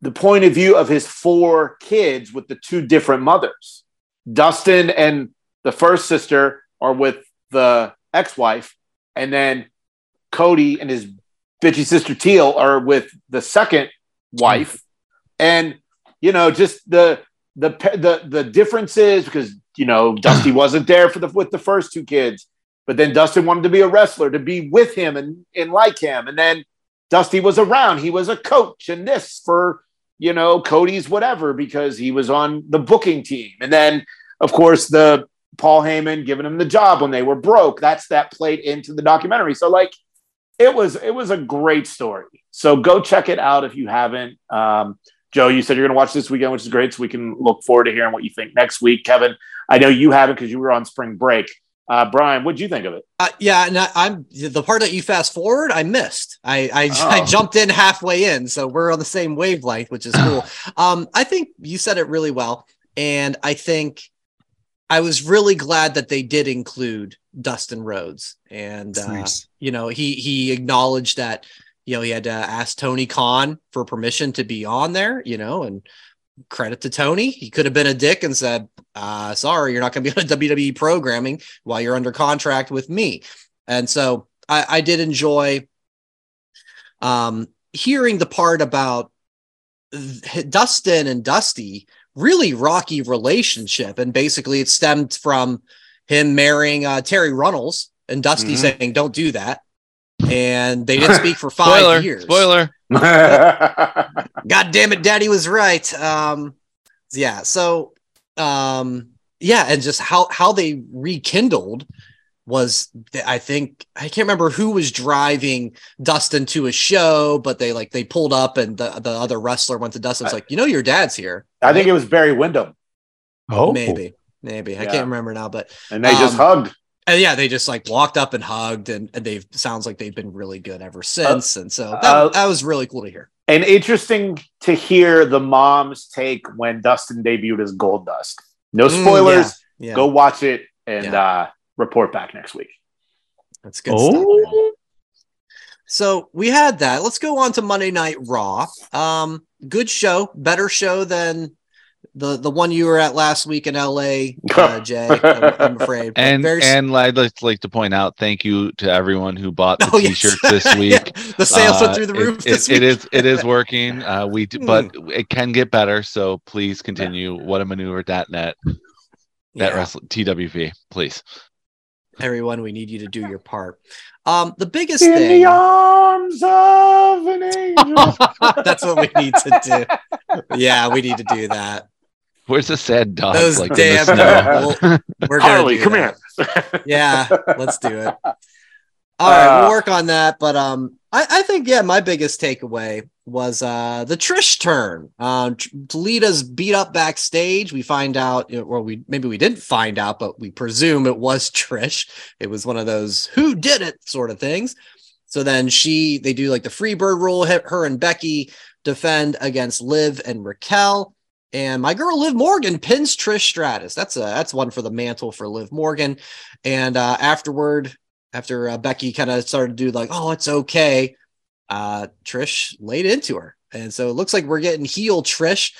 the point of view of his four kids with the two different mothers. Dustin and the first sister are with the ex-wife, and then Cody and his bitchy sister Teil are with the second wife, and you know just the the the the differences because you know Dusty wasn't there for the with the first two kids, but then Dustin wanted to be a wrestler to be with him and and like him, and then Dusty was around. He was a coach and this for you know Cody's whatever because he was on the booking team, and then of course the Paul Heyman giving him the job when they were broke. That's that played into the documentary. So like it was it was a great story. So go check it out if you haven't. Um, Joe, you said you're going to watch this weekend, which is great. So we can look forward to hearing what you think next week. Kevin, I know you haven't because you were on spring break. Uh, Brian, what'd you think of it? Uh, yeah, and I, I'm the part that you fast forward. I missed. I I, I Oh. jumped in halfway in, so we're on the same wavelength, which is cool. um, I think you said it really well, and I think I was really glad that they did include Dustin Rhodes, and uh, nice. you know he he acknowledged that you know he had to ask Tony Khan for permission to be on there, you know, and credit to Tony, he could have been a dick and said, uh, "Sorry, you're not going to be on WWE programming while you're under contract with me," and so I, I did enjoy um, hearing the part about Dustin and Dusty really rocky relationship, and basically it stemmed from him marrying uh, Terri Runnels and Dusty Mhm. saying, "Don't do that," and they didn't speak for five Spoiler. years. Spoiler. God damn it, Daddy was right. Um, yeah. So, um, yeah, and just how how they rekindled was I think I can't remember who was driving Dustin to a show, but they like they pulled up and the, the other wrestler went to Dustin. It's like, you know, your dad's here. I think it was Barry Windham, Oh, Maybe, maybe I can't remember now, but and they just Um, hugged. And yeah, they just like walked up and hugged, and, and they've sounds like they've been really good ever since. and so that, uh, that was really cool to hear. And interesting to hear the mom's take when Dustin debuted as Goldust. No Mm, spoilers. Yeah, Go watch it and Yeah. uh, report back next week. that's good stuff. man. oh, So we had that. Let's go on to Monday Night Raw. Um, good show, better show than the the one you were at last week in LA, uh, Jay. I'm, I'm afraid. And very- and I'd like, like to point out thank you to everyone who bought the Oh, yes. t-shirts this Yeah, week. the sales went Uh, through the roof it- this it week. is it is working. Uh, we d- Hmm. but it can get better. So please continue. What a maneuver.net. Net Yeah. wrestle TWV, please. Everyone, we need you to do your part. Um, the biggest In thing the arms of an angel. that's what we need to do. Yeah, we need to do that. Where's the sad dog? Those like in the damn snow? we'll- we're gonna Harley, come that. here. yeah, let's do it. All right, Uh, we'll work on that. But um, I, I think yeah, my biggest takeaway was uh the Trish turn. Um, Lita's beat up backstage. We find out, or we maybe we didn't find out, but we presume it was Trish. It was one of those who did it sort of things. So then she, they do like the free bird rule. Her and Becky defend against Liv and Raquel. And my girl Liv Morgan pins Trish Stratus. That's a that's one for the mantle for Liv Morgan. And uh, afterward, after uh, Becky kind of started to do like, oh, it's okay, uh, Trish laid into her, and so it looks like we're getting heel Trish.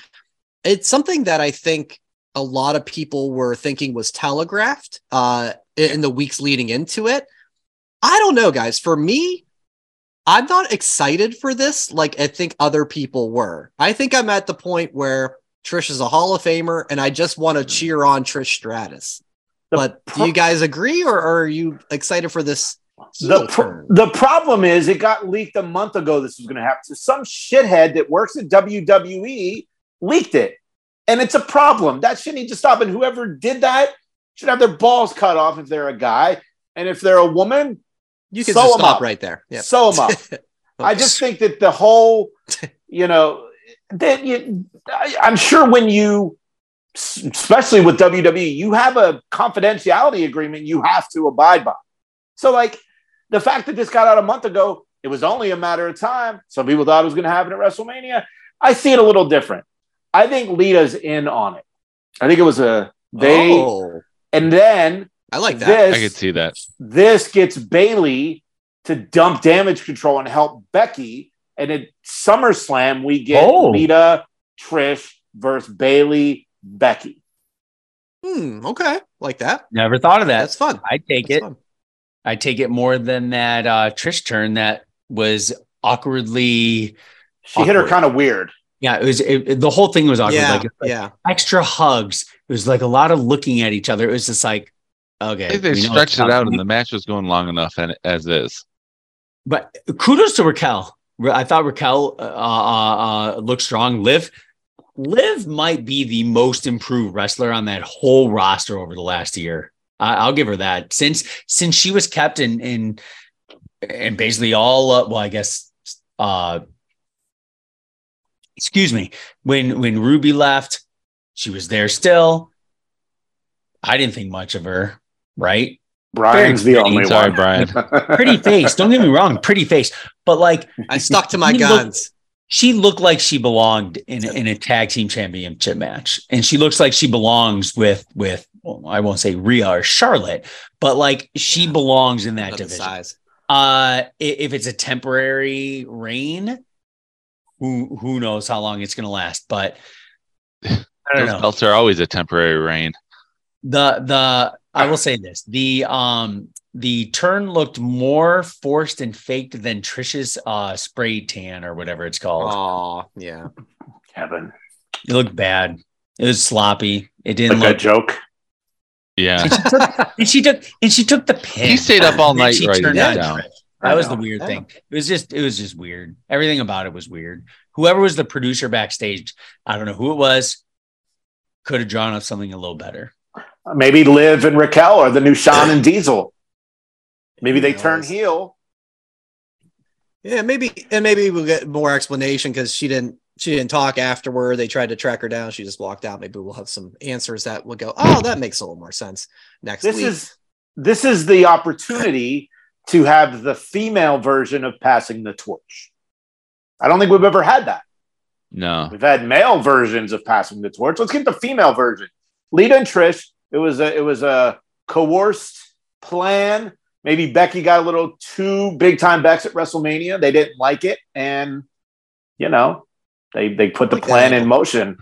It's something that I think a lot of people were thinking was telegraphed uh, in the weeks leading into it. I don't know, guys. For me, I'm not excited for this like I think other people were. I think I'm at the point where Trish is a Hall of Famer, and I just want to cheer on Trish Stratus. The but do you guys agree, or, or are you excited for this The, pro- the problem is it got leaked a month ago this was going to happen. So some shithead that works at WWE leaked it. And it's a problem. That shit needs to stop. And whoever did that should have their balls cut off if they're a guy. And if they're a woman, You can sew them stop up. right there. Yeah. sew them up. I just think that the whole, you know, that you, I, I'm sure when you, especially with WWE, you have a confidentiality agreement you have to abide by. So, like the fact that this got out a month ago, it was only a matter of time. Some people thought it was going to happen at WrestleMania. I see it a little different. I think Lita's in on it. I think it was a they, oh, and then I like that. this I could see that. this gets Bayley to dump damage control and help Becky. And at SummerSlam, we get Oh. Lita, Trish versus Bayley, Becky. Hmm, okay, like that. never thought of that. That's fun. I take That's it. fun. I take it more than that uh, Trish turn that was awkwardly. She hit her kind of weird. Yeah, it was. It, it- the whole thing was awkward. Yeah, like, like yeah. extra hugs. It was like a lot of looking at each other. It was just like, okay, they stretched it out, and the match was going long enough, and as is. But kudos to Raquel. I thought Raquel uh, uh, uh, looked strong. Liv, Liv might be the most improved wrestler on that whole roster over the last year. I, I'll give her that. Since since she was kept in in and basically all uh, well, I guess. Uh, excuse me. When when Ruby left, she was there still. I didn't think much of her. Right. Brian's the Very only Sorry, one. Brian. Pretty face. Don't get me wrong. Pretty face. But like I stuck to my You look- guns. She looked like she belonged in, in a tag team championship match and she looks like she belongs with with well, I won't say Rhea or Charlotte, but like she belongs in that of the division. size. Uh, if it's a temporary reign, who who knows how long it's going to last? But I don't Those know. belts are always a temporary reign. The the I will say this: the um the turn looked more forced and faked than Trish's uh spray tan or whatever it's called. Oh, yeah. Kevin, It looked bad. It was sloppy. It didn't look like a joke. Yeah. and she took and she took the pin. He stayed up all night she writing turned that on down. Trish. That was the weird I thing. It was just it was just weird. Everything about it was weird. Whoever was the producer backstage, I don't know who it was, could have drawn up something a little better. Maybe Liv and Raquel are the new Shawn and Diesel. Maybe they turn heel. Yeah, maybe, and maybe we'll get more explanation because she didn't. She didn't talk afterward. They tried to track her down. She just walked out. Maybe we'll have some answers that will go. Oh, that makes a little more sense next This week. is this is the opportunity to have the female version of passing the torch. I don't think we've ever had that. No. We've had male versions of passing the torch. Let's get the female version. Lita and Trish. It was a it was a coerced plan. Maybe Becky got a little too big time backs at WrestleMania. They didn't like it, and you know they they put the Like plan in motion.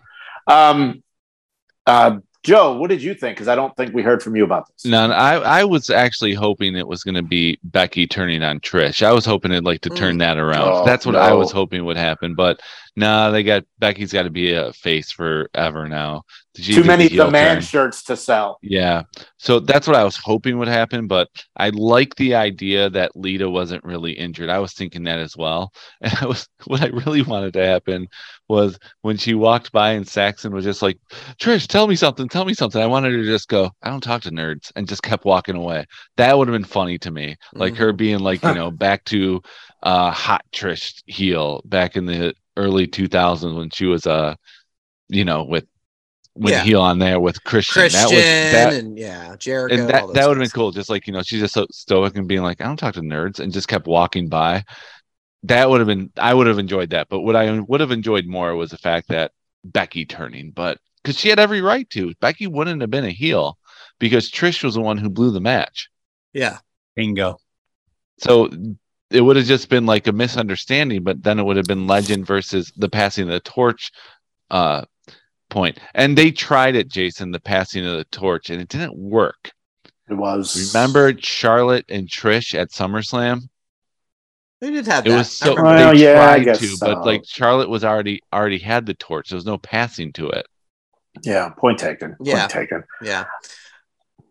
Um, uh, Joe, what did you think? Because I don't think we heard from you about this. No, I, I was actually hoping it was going to be Becky turning on Trish. I was hoping it'd like to turn that around. Oh, That's what I was hoping would happen. But nah, they got Becky's got to be a face forever now. She Too many the man turn. shirts to sell. Yeah. So that's what I was hoping would happen, but I like the idea that Lita wasn't really injured. I was thinking that as well. And I was what I really wanted to happen was when she walked by and Saxton was just like, Trish, tell me something, tell me something. I wanted her to just go, I don't talk to nerds and just kept walking away. That would have been funny to me. Like her being like, you know, back to uh hot Trish heel back in the early 2000s when she was uh you know with with Yeah. heel on there with Christian. Christian That was that and yeah, Jericho. and all that those that would have been cool. Just like you know, she's just so stoic and being like, I don't talk to nerds, and just kept walking by. That would have been. I would have enjoyed that. But what I would have enjoyed more was the fact that Becky turning, but because she had every right to. Becky wouldn't have been a heel because Trish was the one who blew the match. Yeah, Bingo. So it would have just been like a misunderstanding. But then it would have been Legend versus the passing of the torch uh, point. And they tried it, Jason, the passing of the torch, and it didn't work. It was Remember Charlotte and Trish at SummerSlam? they did have It that. was so remember Well, they yeah, I tried guess to, so. but like Charlotte was already already had the torch. There was no passing to it. yeah. Point taken. Point Yeah. taken. yeah.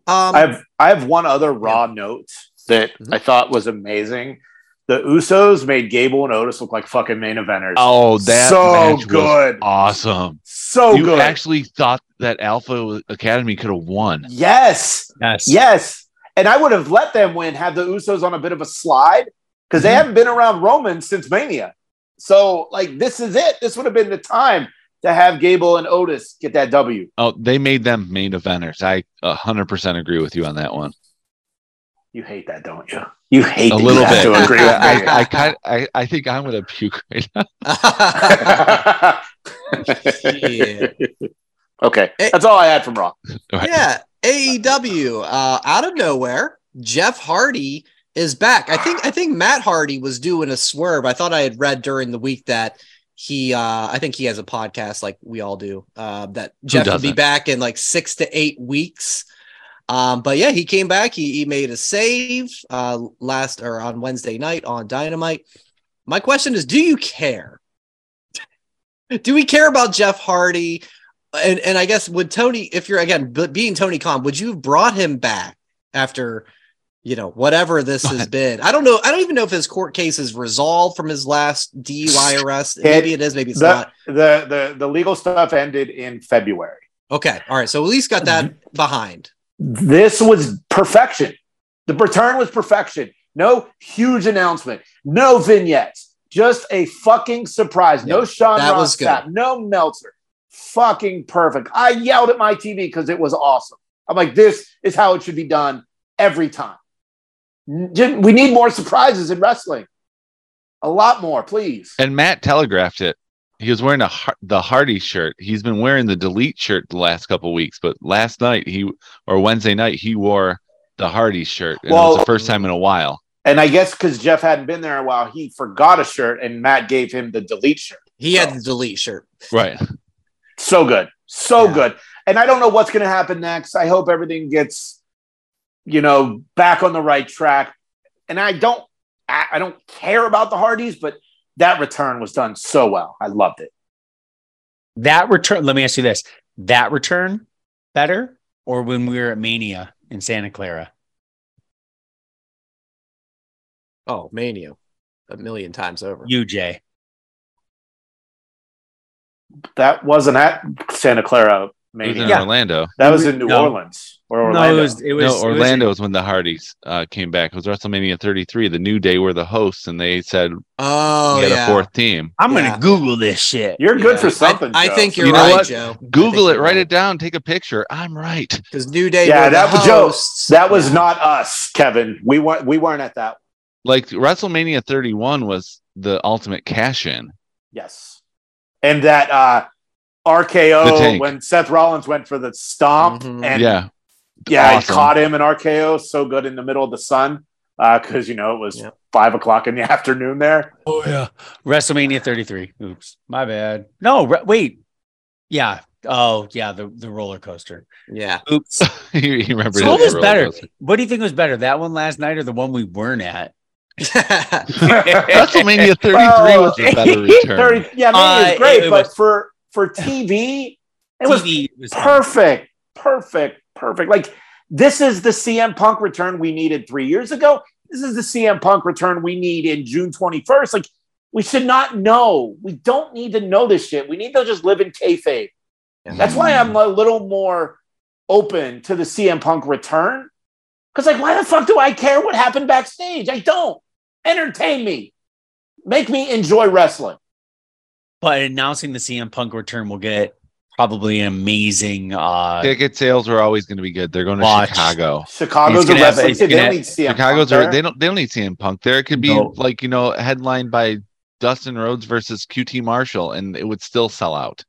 Um, I have I have one other raw note that Mhm. I thought was amazing. The Usos made Gable and Otis look like fucking main eventers. Oh, that so match was good, awesome. so you good. actually thought that Alpha Academy could have won. yes, Yes. yes. And I would have let them win, have the Usos on a bit of a slide because they Mhm. haven't been around Roman since Mania. So like this is it. This would have been the time to have Gable and Otis get that W. Oh, they made them main eventers. I 100% agree with you on that one. You hate that, don't you? You hate A little bit. to agree with I, me. I, kind I, I think I'm going to puke right now. okay, that's all I had from Raw. Right. yeah, AEW uh, out of nowhere, Jeff Hardy is back. I think I think Matt Hardy was doing a swerve. I thought I had read during the week that he uh I think he has a podcast like we all do. Uh that Jeff will be back in like 6 to 8 weeks. Um but yeah, he came back. He he made a save uh last or on Wednesday night on Dynamite. My question is do you care? do we care about Jeff Hardy? And and I guess would Tony, if you're again being Tony Khan, would you have brought him back after you know whatever this has been? I don't know. I don't even know if his court case is resolved from his last DUI arrest. Maybe it is. Maybe it's the, not. the the the legal stuff ended in February. Okay. All right. So at least got that behind. This was perfection. The return was perfection. No huge announcement. No vignettes. Just a fucking surprise. no Sean that Ross was good. Sapp, No Meltzer. Fucking perfect. I yelled at my TV because it was awesome. I'm like, this is how it should be done every time. We need more surprises in wrestling. A lot more, please. And Matt telegraphed it. He was wearing a the Hardy shirt. He's been wearing the Delete shirt the last couple weeks, but last night he or Wednesday night he wore the Hardy shirt. And it Well- was the first time in a while. And I guess because Jeff hadn't been there a while, he forgot a shirt, and Matt gave him the delete shirt. He had the delete shirt. Right. So good, so Yeah. good. And I don't know what's going to happen next. I hope everything gets, you know, back on the right track. And I don't, I, I don't care about the Hardys, but that return was done so well. I loved it. That return, let me ask you this that return better or when we were at Mania in Santa Clara? Oh, Mania. A million times over. You, Jay. That wasn't at Santa Clara, It was in Yeah. Orlando. That was in New No. Orleans or No, Orlando. it was, it was, no, it was- Orlando was when the Hardys uh, came back. It was WrestleMania 33. The New Day were the hosts, and they said Oh, we had yeah. a fourth team. I'm Yeah. going to Google this shit. You're good Yeah. for something. I, I think you're You know right, what? Joe. Google it, write it down, take a picture. I'm right. Because New Day Yeah, were the that was Joe. hosts. That was Yeah. not us, Kevin. We weren't. We weren't at that. Like WrestleMania 31 was the ultimate cash in. Yes, and that uh, The RKO when Seth Rollins went for the stomp, Mhm. and yeah. yeah, Awesome. he caught him in RKO so good in the middle of the sun uh because you know it was Yep. five o'clock in the afternoon there. Oh, yeah. WrestleMania 33. Oops. My bad. No, re- wait. Yeah. Oh, yeah. The, the roller coaster. Yeah. Oops. he, he remembered So what was better? coaster. What do you think was better? That one last night or the one we weren't at? WrestleMania 33 Well, was a better return. 30 yeah, maybe Uh, it's great, it but was- for for TV, it was TV was perfect, perfect, perfect. Like this is the CM Punk return we needed three years ago. This is the CM Punk return we need in June 21st. Like we should not know. We don't need to know this shit. We need to just live in kayfabe. That's why I'm a little more open to the CM Punk return. Because like, why the fuck do I care what happened backstage? I don't. Entertain me. Make me enjoy wrestling. But announcing the CM Punk return will get probably an amazing. uh Ticket sales are always going to be good. They're going to Watch. Chicago. Chicago's a gonna have- wrestling he's city. They don't need CM Chicago's Punk are they don't they don't need CM Punk. There It could be No. like you know headlined by Dustin Rhodes versus QT Marshall, and it would still sell out.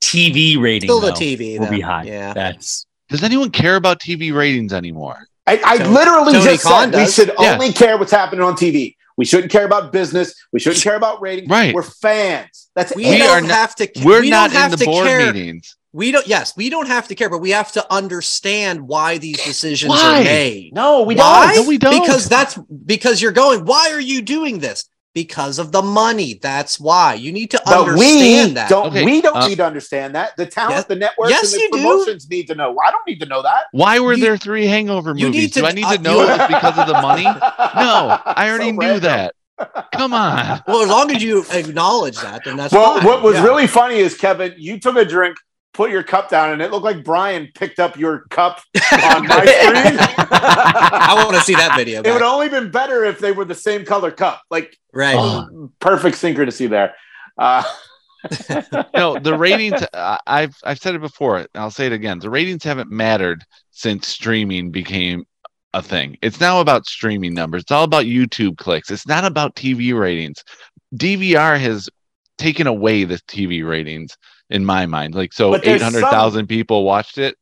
TV rating. Still the though, TV. will though. be high. Yeah. That's Does anyone care about TV ratings anymore? I, I Tony- literally Tony just Khan said we should Yeah. only care what's happening on TV. We shouldn't care about business. We shouldn't care about ratings. Right. We're fans. That's We, We it. are don't not- have to. We're we not don't have in the to board care. meetings. We don't. Yes, we don't have to care, but we have to understand why these decisions Why? are made. No, we why? don't. No, we don't. Because that's because you're going. Why are you doing this? Because of the money. That's why you need to But we understand that. don't. Okay, We don't uh, need to understand that. The talent, Yes- the networks, yes, and you the do. promotions need to know. I don't need to know that. Why were You- there three Hangover movies? to- Do I need uh, to know it was because of the money? No, I already So knew random. that. Come on. Well, as long as you acknowledge that, then that's Well, fine. what was Yeah. really funny is Kevin, you took a drink, put your cup down, and it looked like Brian picked up your cup on my screen. I want to see that video. It would back. have only been better if they were the same color cup. Like Right. Oh. perfect synchronicity there. Uh, no, the ratings. I- I've I've said it before. and I'll say it again. The ratings haven't mattered since streaming became a thing. It's now about streaming numbers. It's all about YouTube clicks. It's not about TV ratings. DVR has taken away the TV ratings in my mind. Like so, But there's eight hundred thousand people watched it.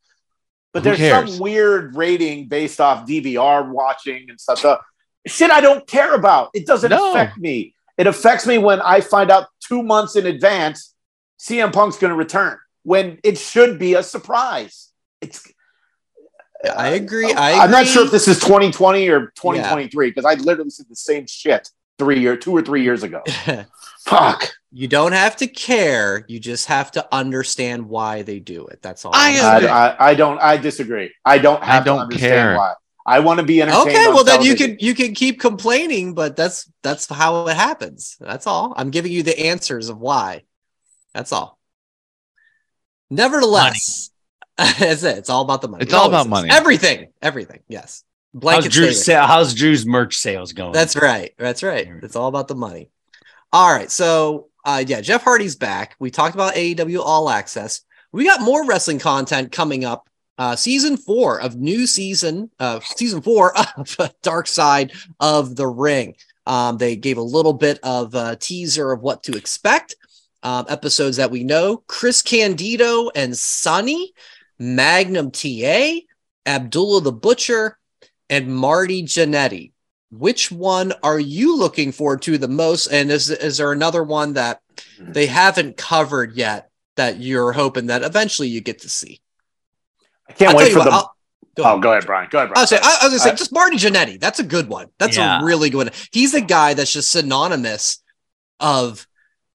but Who there's cares? some weird rating based off DVR watching and stuff. So, shit, I don't care about. It doesn't No. affect me. It affects me when I find out two months in advance CM Punk's going to return when it should be a surprise. It's. I uh, agree. I I'm not agree. sure if this is 2020 or 2023 because I literally said the same shit three year, two or three years ago. Fuck. you don't have to care. You just have to understand why they do it. That's all. I I'm am- saying. I, I, I don't. I disagree. I don't have don't to understand care. why. I want to be entertained. Okay, on well then you can you can keep complaining, but that's that's how it happens. That's all. I'm giving you the answers of why. That's all. Nevertheless, that's it. It's all about the money. It's It all about is. money. Everything. Everything. Yes. How's Blanket Drew's sa- how's Drew's merch sales going? That's right. That's right. It's all about the money. All right. So, uh, yeah, Jeff Hardy's back. We talked about AEW All Access. We got more wrestling content coming up. Uh, season four of new season, uh, season four of Dark Side of the Ring. Um, they gave a little bit of a teaser of what to expect. um, episodes that we know Chris Candido and Sunny, Magnum TA, Abdullah the Butcher, and Marty Jannetty. Which one are you looking forward to the most? And is, is there another one that they haven't covered yet that you're hoping that eventually you get to see? I can't I'll wait for what, the. I'll- go oh, go ahead, Brian. Go ahead, I Brian. was, saying, I, I was gonna say Uh, just Marty Jannetty. That's a good one. That's Yeah. a really good one. He's a guy that's just synonymous of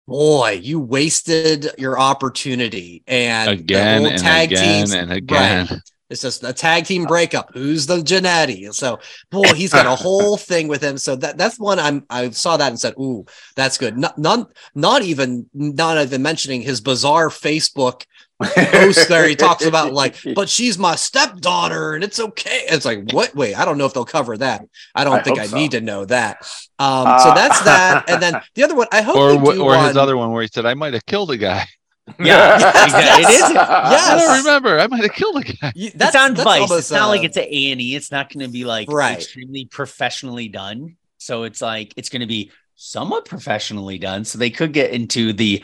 boy, you wasted your opportunity and again whole and tag again teams- and again. Right. It's just a tag team breakup. Who's the Jannetty? And so, boy, he's got a whole thing with him. So that that's one I'm I saw that and said, "Ooh, that's good." Not not not even not even mentioning his bizarre Facebook post there. He talks about like, but she's my stepdaughter, and it's okay. It's like, what? Wait, I don't know if they'll cover that. I don't I think I so. need to know that. Um, Uh, so that's that. And then the other one, I hope Or they wh- do or his other one where he said, "I might have killed a guy." Yeah, exactly. It is. I Yes. don't remember. I might have killed a guy. You- That's, on Vice. It's not like uh, it's an A and E. It's not going to be like Right. extremely professionally done. So it's like it's going to be somewhat professionally done. So they could get into the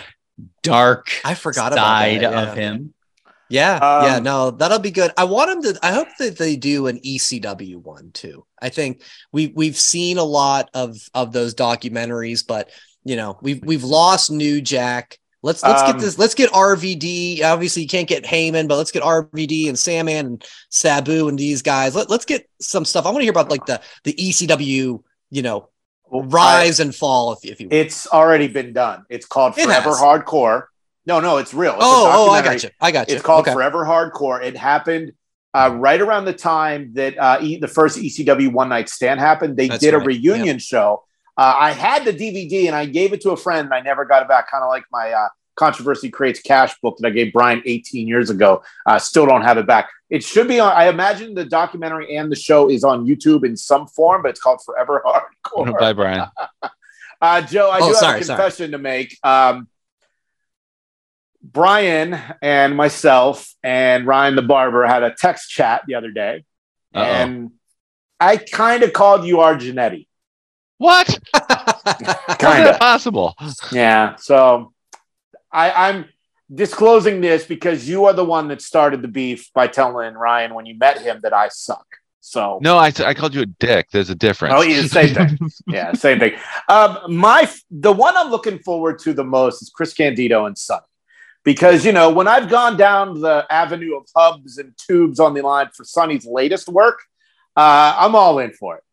dark I forgot about side that, of him. Yeah, yeah, Um, no, that'll be good. I want them to. I hope that they do an ECW one too. I think we we've seen a lot of of those documentaries, but you know we've we've lost New Jack. Let's let's Um, get this. Let's get RVD. Obviously, you can't get Heyman, but let's get RVD and Sandman and Sabu and these guys. Let, let's get some stuff. I want to hear about like the the ECW. You know, rise and fall. If if you. It's already been done. It's called It Forever has. Hardcore. No, no, it's real. It's a oh, oh, I got you. I got you. It's called okay. Forever Hardcore. It happened uh, right around the time that uh, e- the first ECW One Night Stand happened. They That's did a right. reunion show. Uh, I had the DVD and I gave it to a friend and I never got it back. Kind of like my uh, Controversy Creates Cash book that I gave Brian 18 years ago. Uh, still don't have it back. It should be on. I imagine the documentary and the show is on YouTube in some form, but it's called Forever Hardcore. Bye, Brian. Uh, Joe, I Oh, do sorry, have a sorry. confession to make. Um, Brian and myself and Ryan the barber had a text chat the other day, Uh-oh. and I kind of called you our Jannetty. What? How's that Kinda. possible? Yeah. So I, I'm disclosing this because you are the one that started the beef by telling Ryan when you met him that I suck. So No, I, I called you a dick. There's a difference. Oh, yeah, same thing. yeah, same thing. Um, my the one I'm looking forward to the most is Chris Candido and Sunny, because you know when I've gone down the avenue of hubs and tubes on the line for Sunny's latest work, uh, I'm all in for it,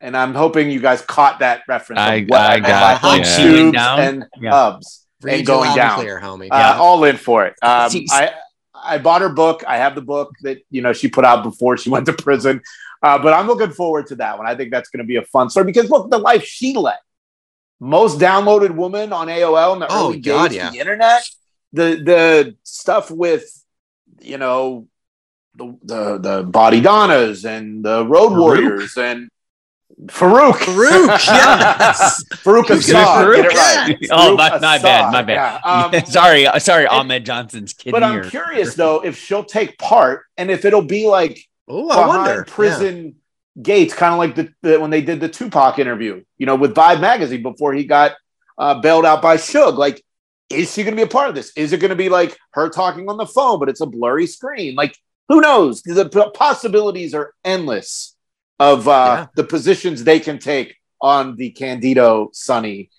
and I'm hoping you guys caught that reference. I- what I meant got- by yeah. tubes Going down? and Yeah. hubs Read and going down. clear, homie. uh, all in for it. Um, I I bought her book. I have the book that you know she put out before she went to prison. Uh, but I'm looking forward to that one. I think that's going to be a fun story because look, the life she led, most downloaded woman on AOL in the Oh, early God, days yeah. of the internet. The the stuff with you know the the, the Bodydonnas and the road Farouk. warriors and Farouk. Farouk, yes. Farouk Who's Assad. Farouk? Get it right. Oh, my, my bad, my bad. Yeah, um, sorry, uh, sorry, and- Ahmed Johnson's kid. but I'm here. curious though if she'll take part and if it'll be like Oh, I behind wonder. prison gates, kind of like the, the when they did the Tupac interview, you know, with Vibe magazine before he got uh, bailed out by Suge. Like, is she going to be a part of this? Is it going to be like her talking on the phone, but it's a blurry screen? Like, who knows? The p- possibilities are endless of uh, Yeah. the positions they can take on the Candido Sunny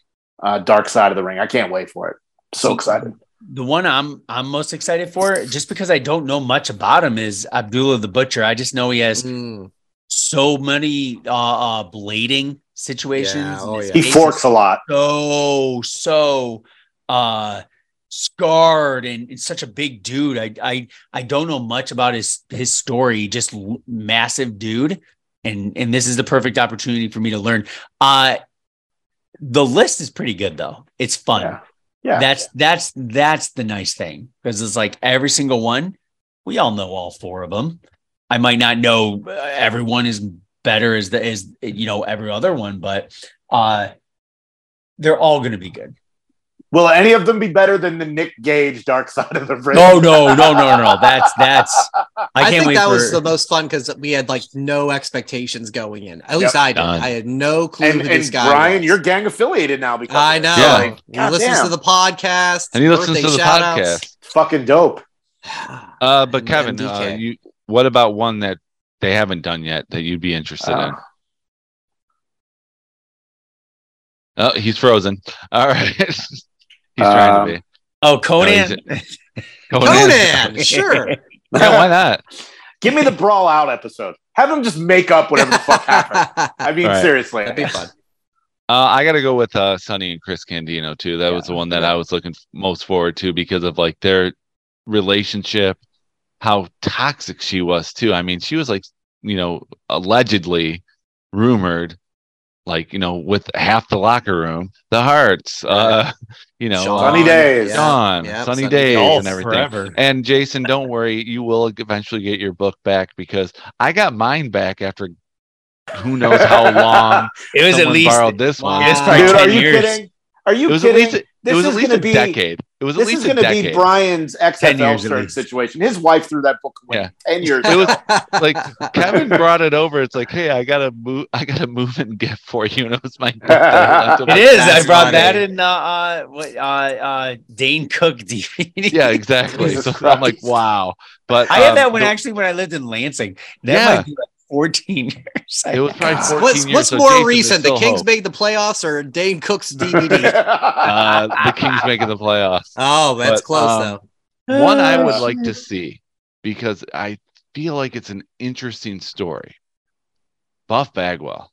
uh, dark side of the ring. I can't wait for it. So excited. The one I'm I'm most excited for, just because I don't know much about him, is Abdullah the Butcher. I just know he has Mm, so many uh, uh blading situations. Yeah, oh, yeah. He forks a lot. so so uh scarred and, and such a big dude. I I I don't know much about his his story. Just l- massive dude, and and this is the perfect opportunity for me to learn. Uh the list is pretty good though. It's fun. Yeah. Yeah. That's that's that's the nice thing because it's like every single one. We all know all four of them. I might not know uh, everyone is better as the as you know every other one, but uh they're all going to be good. Will any of them be better than the Nick Gage Dark Side of the Ring? No, no, no, no, no. That's that's. I I, can't think wait that for. was the most fun because we had like no expectations going in. At least I did. Done. I had no clue And, who this and guy Brian, was. you're gang affiliated now because I know. Yeah. Like, he listens goddamn. to the podcast. And he listens to the shout-outs. podcast. fucking dope. Uh, but Kevin, uh, you what about one that they haven't done yet that you'd be interested in? Uh, Oh, he's frozen. All right, he's trying Um, to be. oh, Conan. Conan, Conan. sure. Yeah, why not? Give me the brawl out episode. Have them just make up whatever the fuck happened. I mean, Right. seriously. That'd be fun. Uh, I got to go with uh, Sunny and Chris Candido too. That was the one that I was looking f- most forward to because of like their relationship, how toxic she was too. I mean, she was like, you know, allegedly rumored, like you know, with half the locker room, the Hearts, uh, you know, Shawn, Sunny days. yeah, Shawn, yeah, sunny, Sunny days, and everything. forever. And Jason, don't worry, you will eventually get your book back because I got mine back after who knows how long It was at least. borrowed this one. Wow. It's probably Dude, 10 are you years. kidding? Are you It was at kidding? least a- this it was is at least gonna a be decade. It was at This least is a going to be. Brian's XFL years shirt situation. His wife threw that book away Yeah. ten years. It was like Kevin brought it over. It's like, hey, I got a move. I got a moving gift for you, and it was my. birthday. I left It my- is. That's I brought funny. that in uh, uh, what, uh, uh, Dane Cook DVD. Yeah, exactly. Jesus So I'm like, wow. But I had um, that when the- actually when I lived in Lansing. That Yeah. might be like 14 years. It was probably 14 what's years. what's so more Jason, recent, the Kings hope. made the playoffs or Dane Cook's DVD? Uh, the Kings making the playoffs. oh, that's But, close um, though. One I would like to see because I feel like it's an interesting story. Buff Bagwell.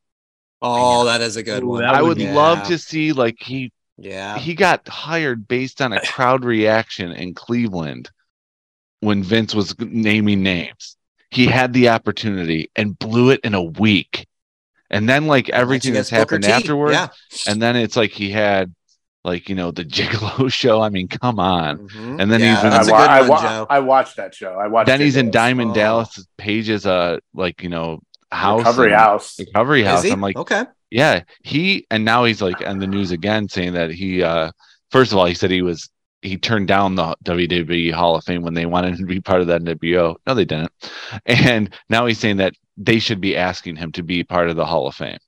Oh, that is a good Ooh, one. that I would would be- love to see like he Yeah. he got hired based on a crowd reaction in Cleveland when Vince was naming names. He had the opportunity and blew it in a week. And then like everything that's Against Booker happened T. afterwards, Yeah. and then it's like he had like you know the Gigolo show. I mean, come on. Mhm. And then Yeah, he's in- that's a I, wa- good I, wa- I watched that show. I watched. Then he's in. Diamond Oh. Dallas Page's uh like you know house Recovery House. recovery house. I'm like, okay. yeah, he and now he's like on the news again saying that he uh first of all he said he was he turned down the WWE Hall of Fame when they wanted him to be part of that NWO. No, they didn't. And now he's saying that they should be asking him to be part of the Hall of Fame.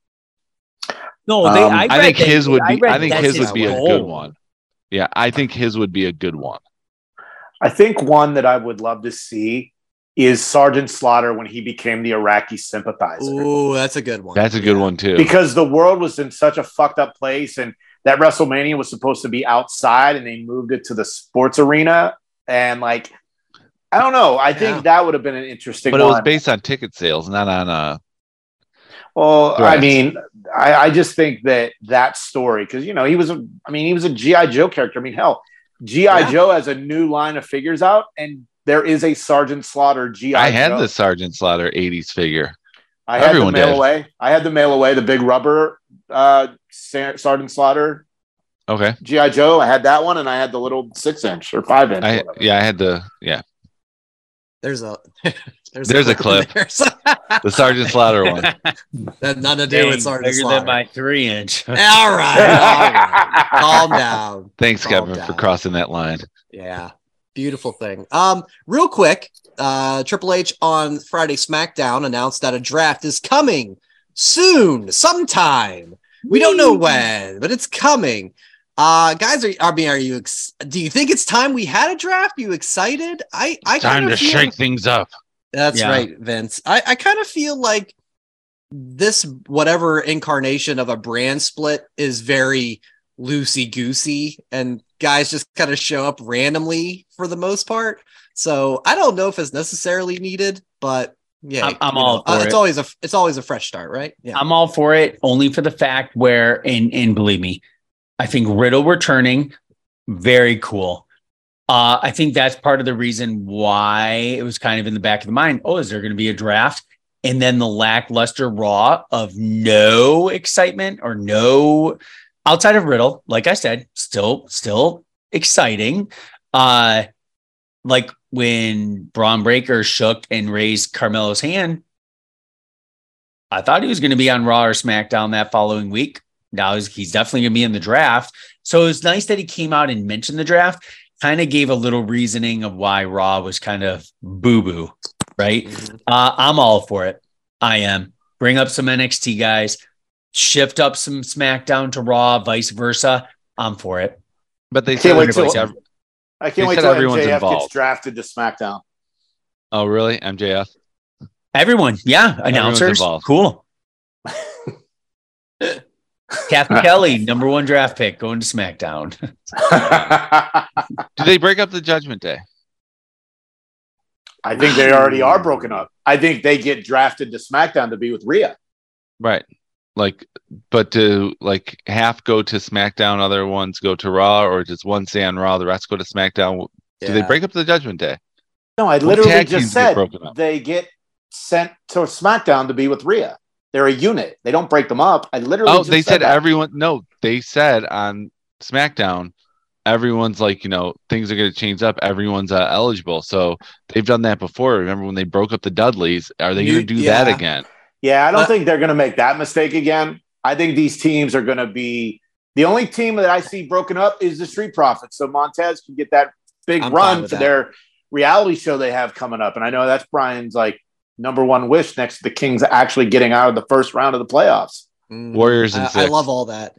No, they, Um, I, I think that- his would be read I think his would be a good one. Yeah, I think his would be a good one. I think one that I would love to see is Sergeant Slaughter when he became the Iraqi sympathizer. Ooh, that's a good one. That's a good Yeah. one too. because the world was in such a fucked up place and that WrestleMania was supposed to be outside and they moved it to the sports arena and like I don't know. I think Yeah. that would have been an interesting but it was based on ticket sales, not on uh well, I mean, I, I just think that that story because you know he was a I mean he was a GI Joe character. I mean hell, GI Yeah. Joe has a new line of figures out and there is a Sergeant Slaughter GI. I had Joe. the Sergeant Slaughter 80s figure. I had Everyone the mail did. away. I had the mail away, the big rubber uh, Sergeant Slaughter Okay. GI Joe. I had that one, and I had the little six inch or five inch. I whatever. yeah, I had the yeah, There's a there's, There's a in clip. there. the Sergeant Slaughter one. that nothing to do Dang, with Sergeant Slaughter. bigger Slaughter. than my three inch. all right, all right. Calm down. Thanks, Calm Kevin, for crossing that line. Yeah. Beautiful thing. Um, real quick, uh Triple H on Friday SmackDown announced that a draft is coming soon, sometime. We don't know when, but it's coming. Uh guys, are I mean, are you ex- do you think it's time we had a draft? you excited? I I Time kinda to feel- shake things up. That's Yeah. right, Vince. I, I kind of feel like this whatever incarnation of a brand split is very loosey goosey, and guys just kind of show up randomly for the most part. So I don't know if it's necessarily needed, but yeah, I'm- I'm all know, uh, for it's always a it's always a fresh start, right? Yeah, I'm all for it, only for the fact where, and and believe me, I think Riddle returning, very cool. Uh, I think that's part of the reason why it was kind of in the back of the mind. Oh, is there going to be a draft? And then the lackluster Raw of no excitement or no outside of Riddle. Like I said, still still exciting. Uh, like when Bron Breakker shook and raised Carmelo's hand, I thought he was going to be on Raw or SmackDown that following week. Now he's, he's definitely going to be in the draft. So it was nice that he came out and mentioned the draft. Kind of gave a little reasoning of why Raw was kind of boo boo, right? Uh, I'm all for it. I am. Bring up some NXT guys, shift up some SmackDown to Raw, vice versa. I'm for it. But they Can't said, wait till- like, ev- I can't wait said till everyone's MJF gets drafted to SmackDown. oh, really? MJF? Everyone, yeah, announcers, involved. cool. Cathy Kelley, number one draft pick, going to SmackDown. Do they break up the Judgment Day? I think they already are broken up. I think they get drafted to SmackDown to be with Rhea. Right. Like, but do like half go to SmackDown, other ones go to Raw, or does one stay on Raw, the rest go to SmackDown? Do they break up the Judgment Day? No, I literally just said up. they get sent to SmackDown to be with Rhea. They're a unit. They don't break them up. I literally. Oh, they said that. everyone. No, they said on SmackDown, everyone's like, you know, things are going to change up. Everyone's uh, eligible. So they've done that before. Remember when they broke up the Dudleys? Are they going to do that again? Yeah, I don't But- think they're going to make that mistake again. I think these teams are going to be the only team that I see broken up is the Street Profits. So Montez can get that big I'm run for that. their reality show they have coming up. And I know that's Brian's like number one wish next to the Kings actually getting out of the first round of the playoffs. Mhm. Warriors and I, I love all that.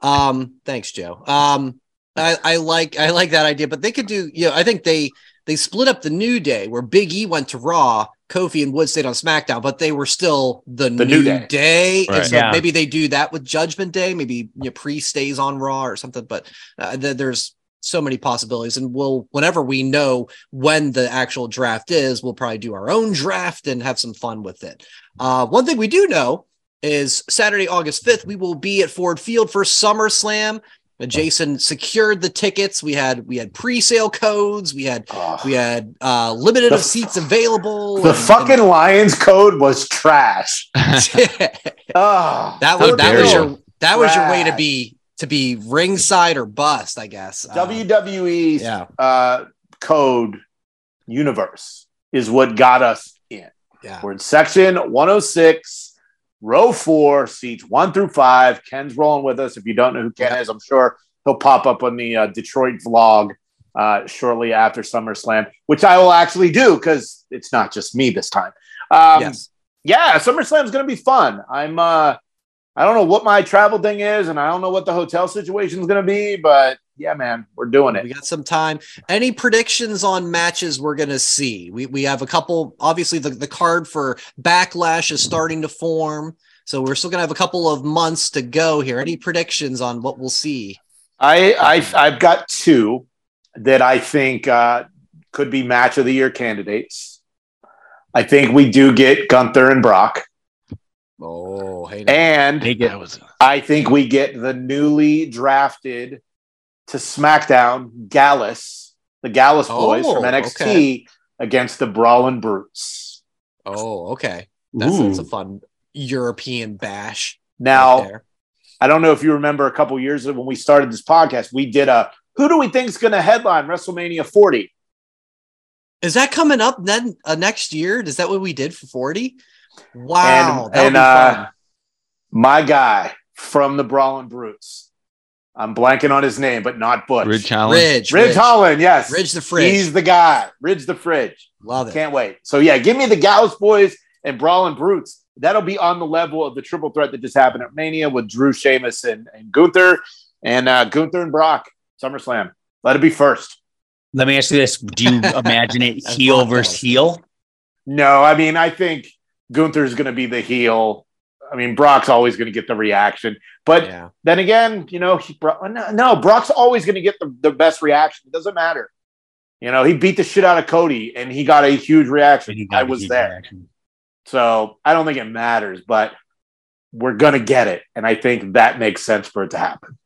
Um, thanks, Joe. Um, I, I like I like that idea, but they could do. You know, I think they they split up the New Day where Big E went to Raw, Kofi and Wood stayed on SmackDown, but they were still the, The New, New Day. Day. And Right. so Yeah. maybe they do that with Judgment Day. Maybe you know, Pre stays on Raw or something. But uh, th- there's so many possibilities, and we'll whenever we know when the actual draft is, we'll probably do our own draft and have some fun with it. Uh, one thing we do know is Saturday, August 5th, we will be at Ford Field for SummerSlam. Uh, Jason secured the tickets. We had we had pre-sale codes. We had we had uh limited The of seats available. the and- fucking Lions code was trash. and- Oh, that was that was your that was your way to be to be ringside or bust, I guess. Uh, WWE's yeah, uh, code universe is what got us in. yeah. We're in section 106, row four, seats one through five. Ken's rolling with us. If you don't know who Ken is, I'm sure he'll pop up on the uh, Detroit vlog uh, shortly after SummerSlam, which I will actually do because it's not just me this time. Um, yes. Yeah, SummerSlam is going to be fun. I'm, uh, I don't know what my travel thing is, and I don't know what the hotel situation is going to be, but yeah, man, we're doing it. We got some time. Any predictions on matches we're gonna see? We we have a couple. Obviously, the, the card for Backlash is starting to form, so we're still gonna have a couple of months to go here. Any predictions on what we'll see? I, I I've got two that I think uh, could be match of the year candidates. I think we do get Gunther and Brock, Oh, hey, and They That get was I think we get the newly drafted to SmackDown Gallus, the Gallus boys Oh, from NXT okay. against the Brawling Brutes. oh, okay. That's, that's a fun European bash. Now, right. I don't know if you remember a couple years ago when we started this podcast, we did a who do we think is going to headline WrestleMania 40? is that coming up then uh, next year? Is that what we did for forty? Wow, and and be uh, my guy from the Brawling Brutes. I'm blanking on his name, but not Butch. Ridge Challenge. Ridge, Ridge Holland, yes. Ridge the fridge. He's the guy. Ridge the fridge. Love it. Can't wait. So yeah, give me the Gallus boys and Brawling Brutes. That'll be on the level of the triple threat that just happened at Mania with Drew Sheamus and, and Gunther and uh, Gunther and Brock. SummerSlam. Let it be first. Let me ask you this: Do you imagine it heel versus heel? No, I mean, I think Gunther's going to be the heel. I mean, Brock's always going to get the reaction. But yeah. then again, you know, he, Bro- uh, no, no, Brock's always going to get the, the best reaction. It doesn't matter. You know, he beat the shit out of Cody and he got a huge reaction. I was there. reaction. So I don't think it matters, but we're going to get it. And I think that makes sense for it to happen.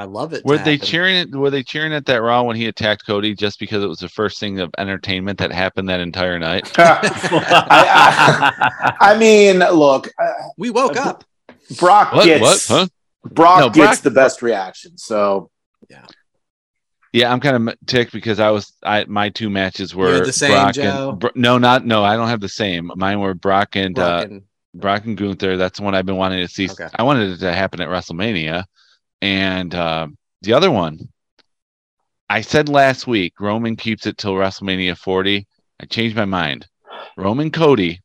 I love it. Were they happen. cheering? Were they cheering at that Raw when he attacked Cody just because it was the first thing of entertainment that happened that entire night? I, I, I mean, look, uh, We woke up. Brock What? gets What? Huh? Brock No, gets Brock- the best reaction. So Yeah, yeah, I'm kind of ticked because I was I my two matches were You had the same, Brock Joe? and Bro- no, not no, I don't have the same. Mine were Brock and Brock uh, and Brock and Gunther. That's the one I've been wanting to see. Okay. I wanted it to happen at WrestleMania. And uh, the other one, I said last week, Roman keeps it till WrestleMania 40. I changed my mind. Roman Cody,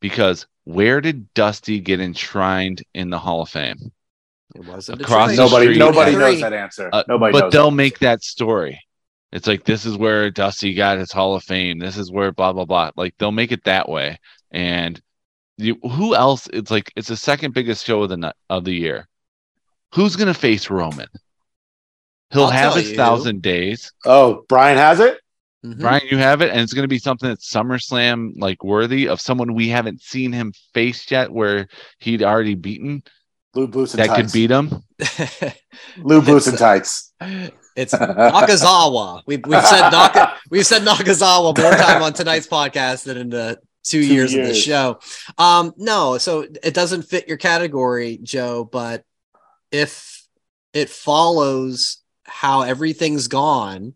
because where did Dusty get enshrined in the Hall of Fame? It wasn't Across the Nobody, street. nobody Three. knows that answer. Uh, nobody but knows. they'll that. make that story. It's like this is where Dusty got his Hall of Fame. This is where blah blah blah. Like they'll make it that way. And you, who else? It's like it's the second biggest show of the of the year. Who's gonna face Roman? He'll I'll have his you. thousand days. Oh, Brian has it. Mhm. Brian, you have it, and it's gonna be something that's SummerSlam like worthy of someone we haven't seen him face yet, where he'd already beaten Blue boots and that tights. could beat him. Blue boots It's, and tights. it's Nakazawa. We've, we've said Naka, we've said Nakazawa more time on tonight's podcast than in the two, Two years, of the show. Um, no, so it doesn't fit your category, Joe. But if it follows how everything's gone,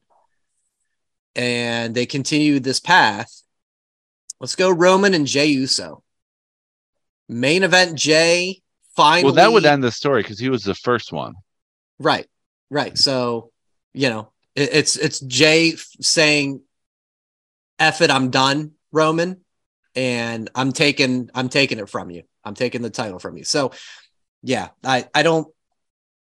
and they continue this path, let's go Roman and Jey Uso. Main event Jay finally. Well, that would end the story because he was the first one. Right, right. So, you know, it, it's it's Jay saying, "F it, I'm done, Roman," and I'm taking I'm taking it from you. I'm taking the title from you. So, yeah, I I don't.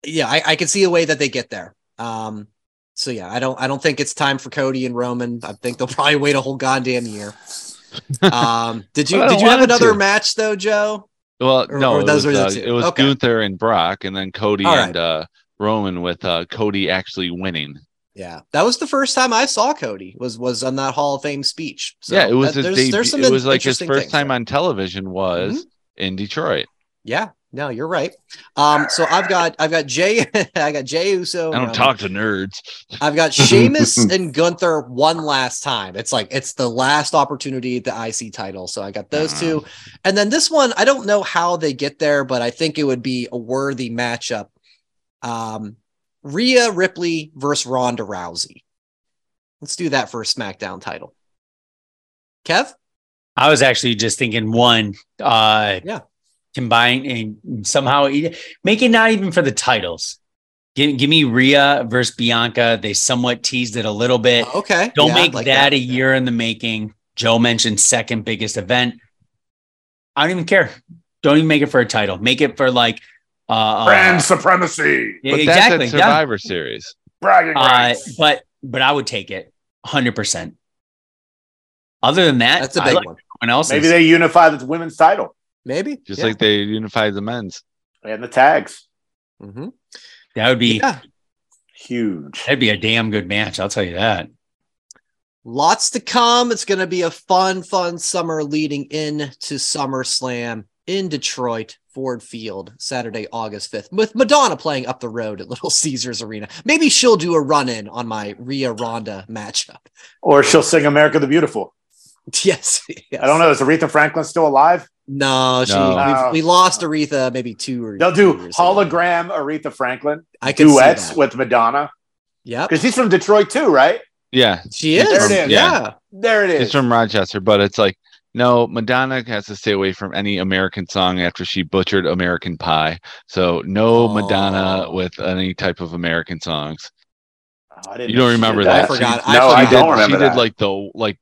Yeah, I, I can see a way that they get there. Um, so yeah, I don't I don't think it's time for Cody and Roman. I think they'll probably wait a whole goddamn year. Um, did you did you have another to. match though, Joe? Well, Or- no, or it was, uh, it was Okay. Gunther and Brock, and then Cody right. and uh, Roman with uh, Cody actually winning. Yeah, that was the first time I saw Cody was was on that Hall of Fame speech. So yeah, it was that- his there's, debut. there's some It was like his first time there. on television was in Detroit. Yeah, no, you're right. Um, so I've got I've got Jay I got Jey Uso. I don't Roman. talk to nerds. I've got Sheamus and Gunther one last time. It's like it's the last opportunity at the IC title. So I got those two. And then this one, I don't know how they get there, but I think it would be a worthy matchup. Um, Rhea Ripley versus Ronda Rousey. Let's do that for a SmackDown title. Kev? I was actually just thinking one, uh, Yeah. Combine and somehow make it not even for the titles. Give, give me Rhea versus Bianca. They somewhat teased it a little bit. Okay. Don't Yeah, make like that, a year in the making. Joe mentioned second biggest event. I don't even care. Don't even make it for a title. Make it for like uh, Brand uh supremacy. yeah, But exactly. that's at yeah. Survivor Series. Bragging Uh, rights. but but I would take it 100. percent Other than that, That's a I big like one. everyone else. Maybe they unify the women's title Maybe. Just Yeah. like they unified the men's. and the tags. Mhm. that would be Yeah. Huge. that'd be a damn good match. I'll tell you that. Lots to come. It's going to be a fun, fun summer leading in to SummerSlam in Detroit, Ford Field, Saturday, August 5th, with Madonna playing up the road at Little Caesars Arena. Maybe she'll do a run in on my Rhea Ronda matchup. Or she'll sing America the Beautiful. Yes. yes. I don't know. Is Aretha Franklin still alive? No, she, No. we've- we lost Aretha maybe two or They'll two do years ago. hologram Aretha Franklin I can duets with Madonna Yeah, because she's from Detroit too, right? Yeah, She There is. it is. Yeah. There it is. it's from Rochester, but it's like no, Madonna has to stay away from any American song after she butchered American Pie. So no Oh. Madonna with any type of American songs. Oh, I didn't You don't remember did that? I forgot. She, I No, forgot. I she don't did, remember She did like the like.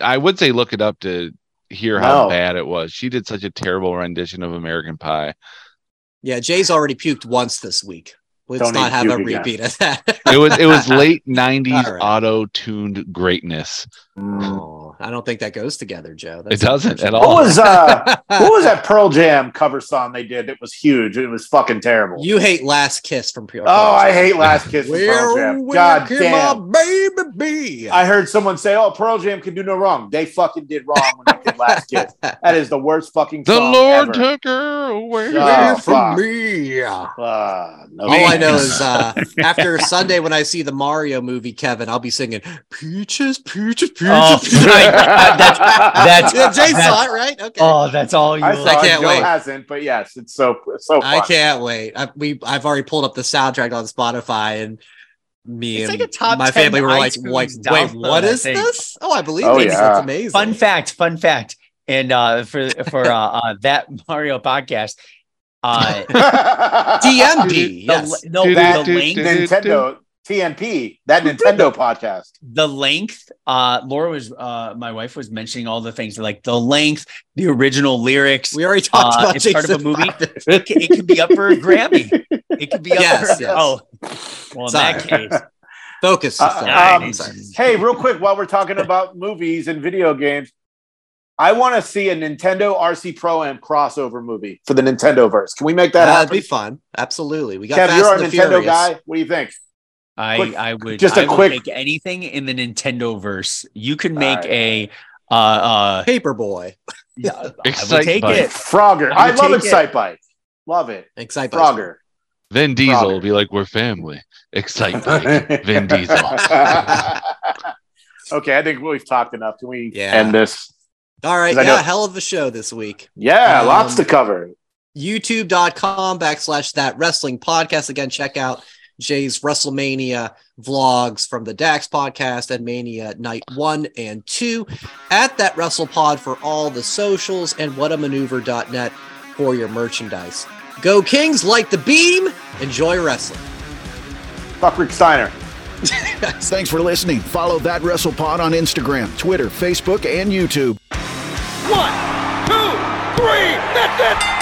I would say look it up to hear how No. bad it was. She did such a terrible rendition of American Pie. Yeah, Jay's already puked once this week. Let's Don't not have a puke again. repeat of that. It was it was late '90s All right. auto-tuned greatness. Oh, I don't think that goes together, Joe. It doesn't at What all. was uh what was that Pearl Jam cover song they did that was huge? It was fucking terrible. You hate Last Kiss from Pearl. Jam. Oh, I hate Last Kiss from Pearl Jam. God damn. my baby be? I heard someone say, "Oh, Pearl Jam can do no wrong." They fucking did wrong when they did Last Kiss. That is the worst fucking thing. the song Lord ever. took her away. Oh, from fuck. me. Ah, no All I know is uh, after Sunday when I see the Mario movie, Kevin, I'll be singing "Peaches, Peaches, Peaches." Oh, peaches. Right. That's- that's- yeah, Jay that's- saw it, right? Okay. Oh, that's all you. I I can't Joe wait. hasn't, but yes, it's so so. I can't wait. I, we I've already pulled up the soundtrack on Spotify, and me It's and like a top my family were like, iTunes "Wait, wait, download, what I is think. this?" Oh, I believe Oh, it. yeah. That's amazing. Fun fact, fun fact. and uh, for for uh, uh, that Mario podcast, uh, DMB. the, Yes. no, That the length, Nintendo TNP, that Nintendo podcast. the length. Uh, Laura was, uh, my wife was mentioning all the things like the length, the original lyrics. We already talked Uh, about it's part of a movie. It, can- it could be up for a Grammy. It could be up Yes, for yes. oh, well, in that case, Focus. Uh, um, Hey, real quick, while we're talking about movies and video games, I want to see a Nintendo RC Pro Am crossover movie for the Nintendo verse. Can we make that happen? That'd be fun. Absolutely. We got Kev, Fast you're a Nintendo Furious. guy. What do you think? I Quick- I would just a I would quick- make anything in the Nintendo verse. You can make right. a uh uh Paperboy. yeah, I would take Bike. it. Frogger. I I, love take it. Excitebike. Love it. Excite Frogger. Vin Diesel Frogger. will be like, "We're family." Excitebike. Vin Diesel. okay, I think we've talked enough. Can we Yeah. end this? All right. I Yeah. know- Hell of a show this week. Yeah, Um, lots to cover. youtube.com backslash that wrestling podcast. Again, check out Jay's WrestleMania vlogs from the Dax podcast and Mania night one and two at that WrestlePod for all the socials and whatamaneuver.net for your merchandise. Go Kings, like the beam, enjoy wrestling. Fuck Rick Steiner. Thanks for listening. Follow That WrestlePod on Instagram, Twitter, Facebook, and YouTube. One, two, three. That's it.